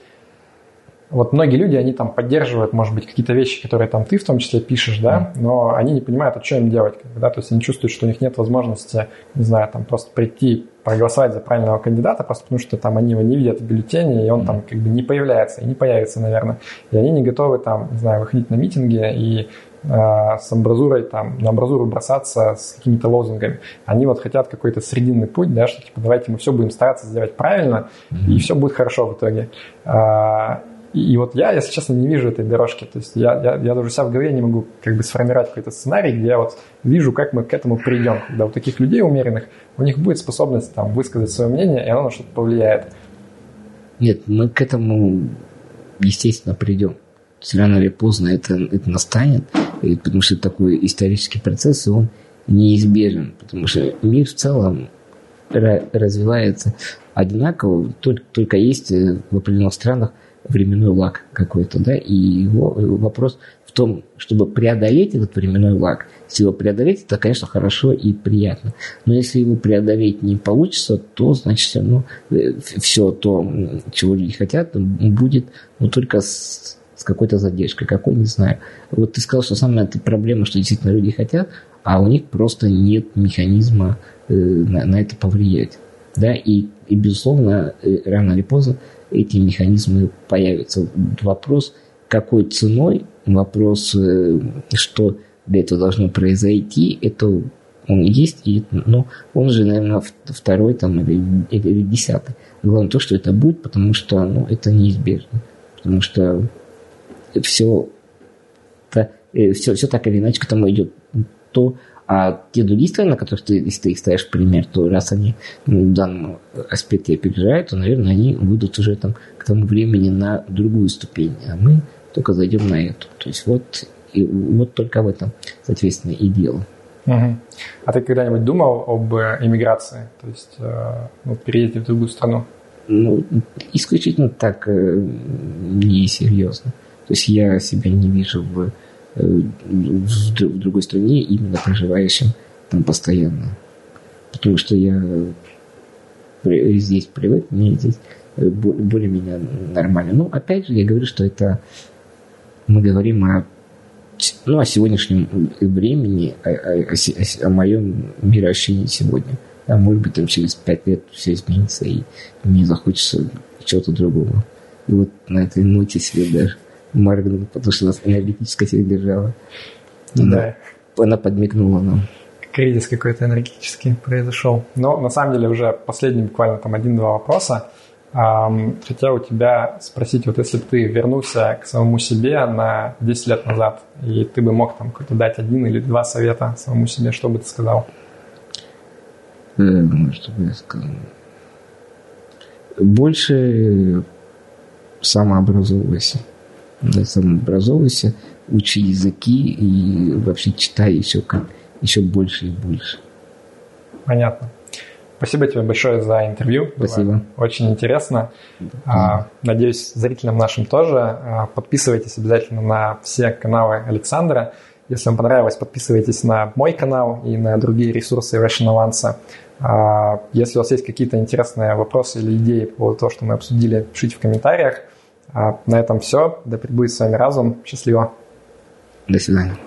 вот многие люди, они там поддерживают, может быть, какие-то вещи, которые там ты в том числе пишешь, да, но они не понимают, а что им делать, как бы, да, то есть они чувствуют, что у них нет возможности, не знаю, там просто прийти проголосовать за правильного кандидата, просто потому что там они его не видят в бюллетене, и он там как бы не появляется, и не появится, наверное. И они не готовы там, не знаю, выходить на митинги и э, с амбразурой там, на амбразуру бросаться с какими-то лозунгами. Они вот хотят какой-то срединный путь, да, что типа давайте мы все будем стараться сделать правильно, и все будет хорошо в итоге. А, и, и вот я, если честно, не вижу этой дорожки. То есть я, я, я даже себя в голове не могу как бы сформировать какой-то сценарий, где я вот вижу, как мы к этому придем. Когда у таких людей умеренных, у них будет способность там высказать свое мнение, и оно на что-то повлияет. Нет, мы к этому, естественно, придем. Рано или поздно это, это настанет, и потому что такой исторический процесс, и он неизбежен, потому что мир в целом ра- развивается одинаково, только, только есть э, в определенных странах временной лаг какой-то, да, и его э, вопрос в том, чтобы преодолеть этот временной лаг. Если его преодолеть, это, конечно, хорошо и приятно. Но если его преодолеть не получится, то, значит, все равно все то, чего люди хотят, будет ну, только с какой-то задержкой. Какой, не знаю. Вот ты сказал, что самая эта проблема, что действительно люди хотят, а у них просто нет механизма э, на, на это повлиять. Да, и, и безусловно, э, рано или поздно эти механизмы появятся. Вопрос, какой ценой, вопрос, э, что для этого должно произойти, это он есть, и, но он же, наверное, второй там, или, или десятый. Главное то, что это будет, потому что ну, это неизбежно. Потому что все, все, все так или иначе к этому идет. То, а те другие страны, на которых ты, если ты их ставишь пример, то раз они в данном аспекте опережают, то, наверное, они выйдут уже там к тому времени на другую ступень, а мы только зайдем на эту. То есть вот, и, вот только в этом, соответственно, и дело. А ты когда-нибудь думал об э, эмиграции, то есть э, ну, переезде в другую страну? Ну, исключительно так э, несерьезно. То есть я себя не вижу в, э, в, в другой стране, именно проживающим там постоянно. Потому что я при- здесь привык, мне здесь э, бо- более-менее нормально. Ну, опять же, я говорю, что это мы говорим о ну, о сегодняшнем времени, о, о- о о моем мироощущении сегодня. А может быть, там через пять лет все изменится, и мне захочется чего-то другого. И вот на этой ноте себе даже моргнул, потому что нас энергетическая сила держала. Да. Она подмигнула нам. Кризис какой-то энергетический произошел. Но на самом деле уже последний буквально там один-два вопроса. Хотел у тебя спросить, вот если бы ты вернулся к самому себе на 10 лет назад, и ты бы мог там какой-то дать один или два совета самому себе, что бы ты сказал? Э, ну, Что бы я сказал? Больше самообразовывайся. Да, самообразовывайся, учи языки и вообще читай еще как еще больше и больше. Понятно. Спасибо тебе большое за интервью. Было Спасибо. Очень интересно. А, Надеюсь, зрителям нашим тоже. А, Подписывайтесь обязательно на все каналы Александра. Если вам понравилось, подписывайтесь на мой канал и на другие ресурсы Russian Avance. А, Если у вас есть какие-то интересные вопросы или идеи по поводу того, что мы обсудили, пишите в комментариях. А на этом все. Да пребудет с вами разум. Счастливо. До свидания.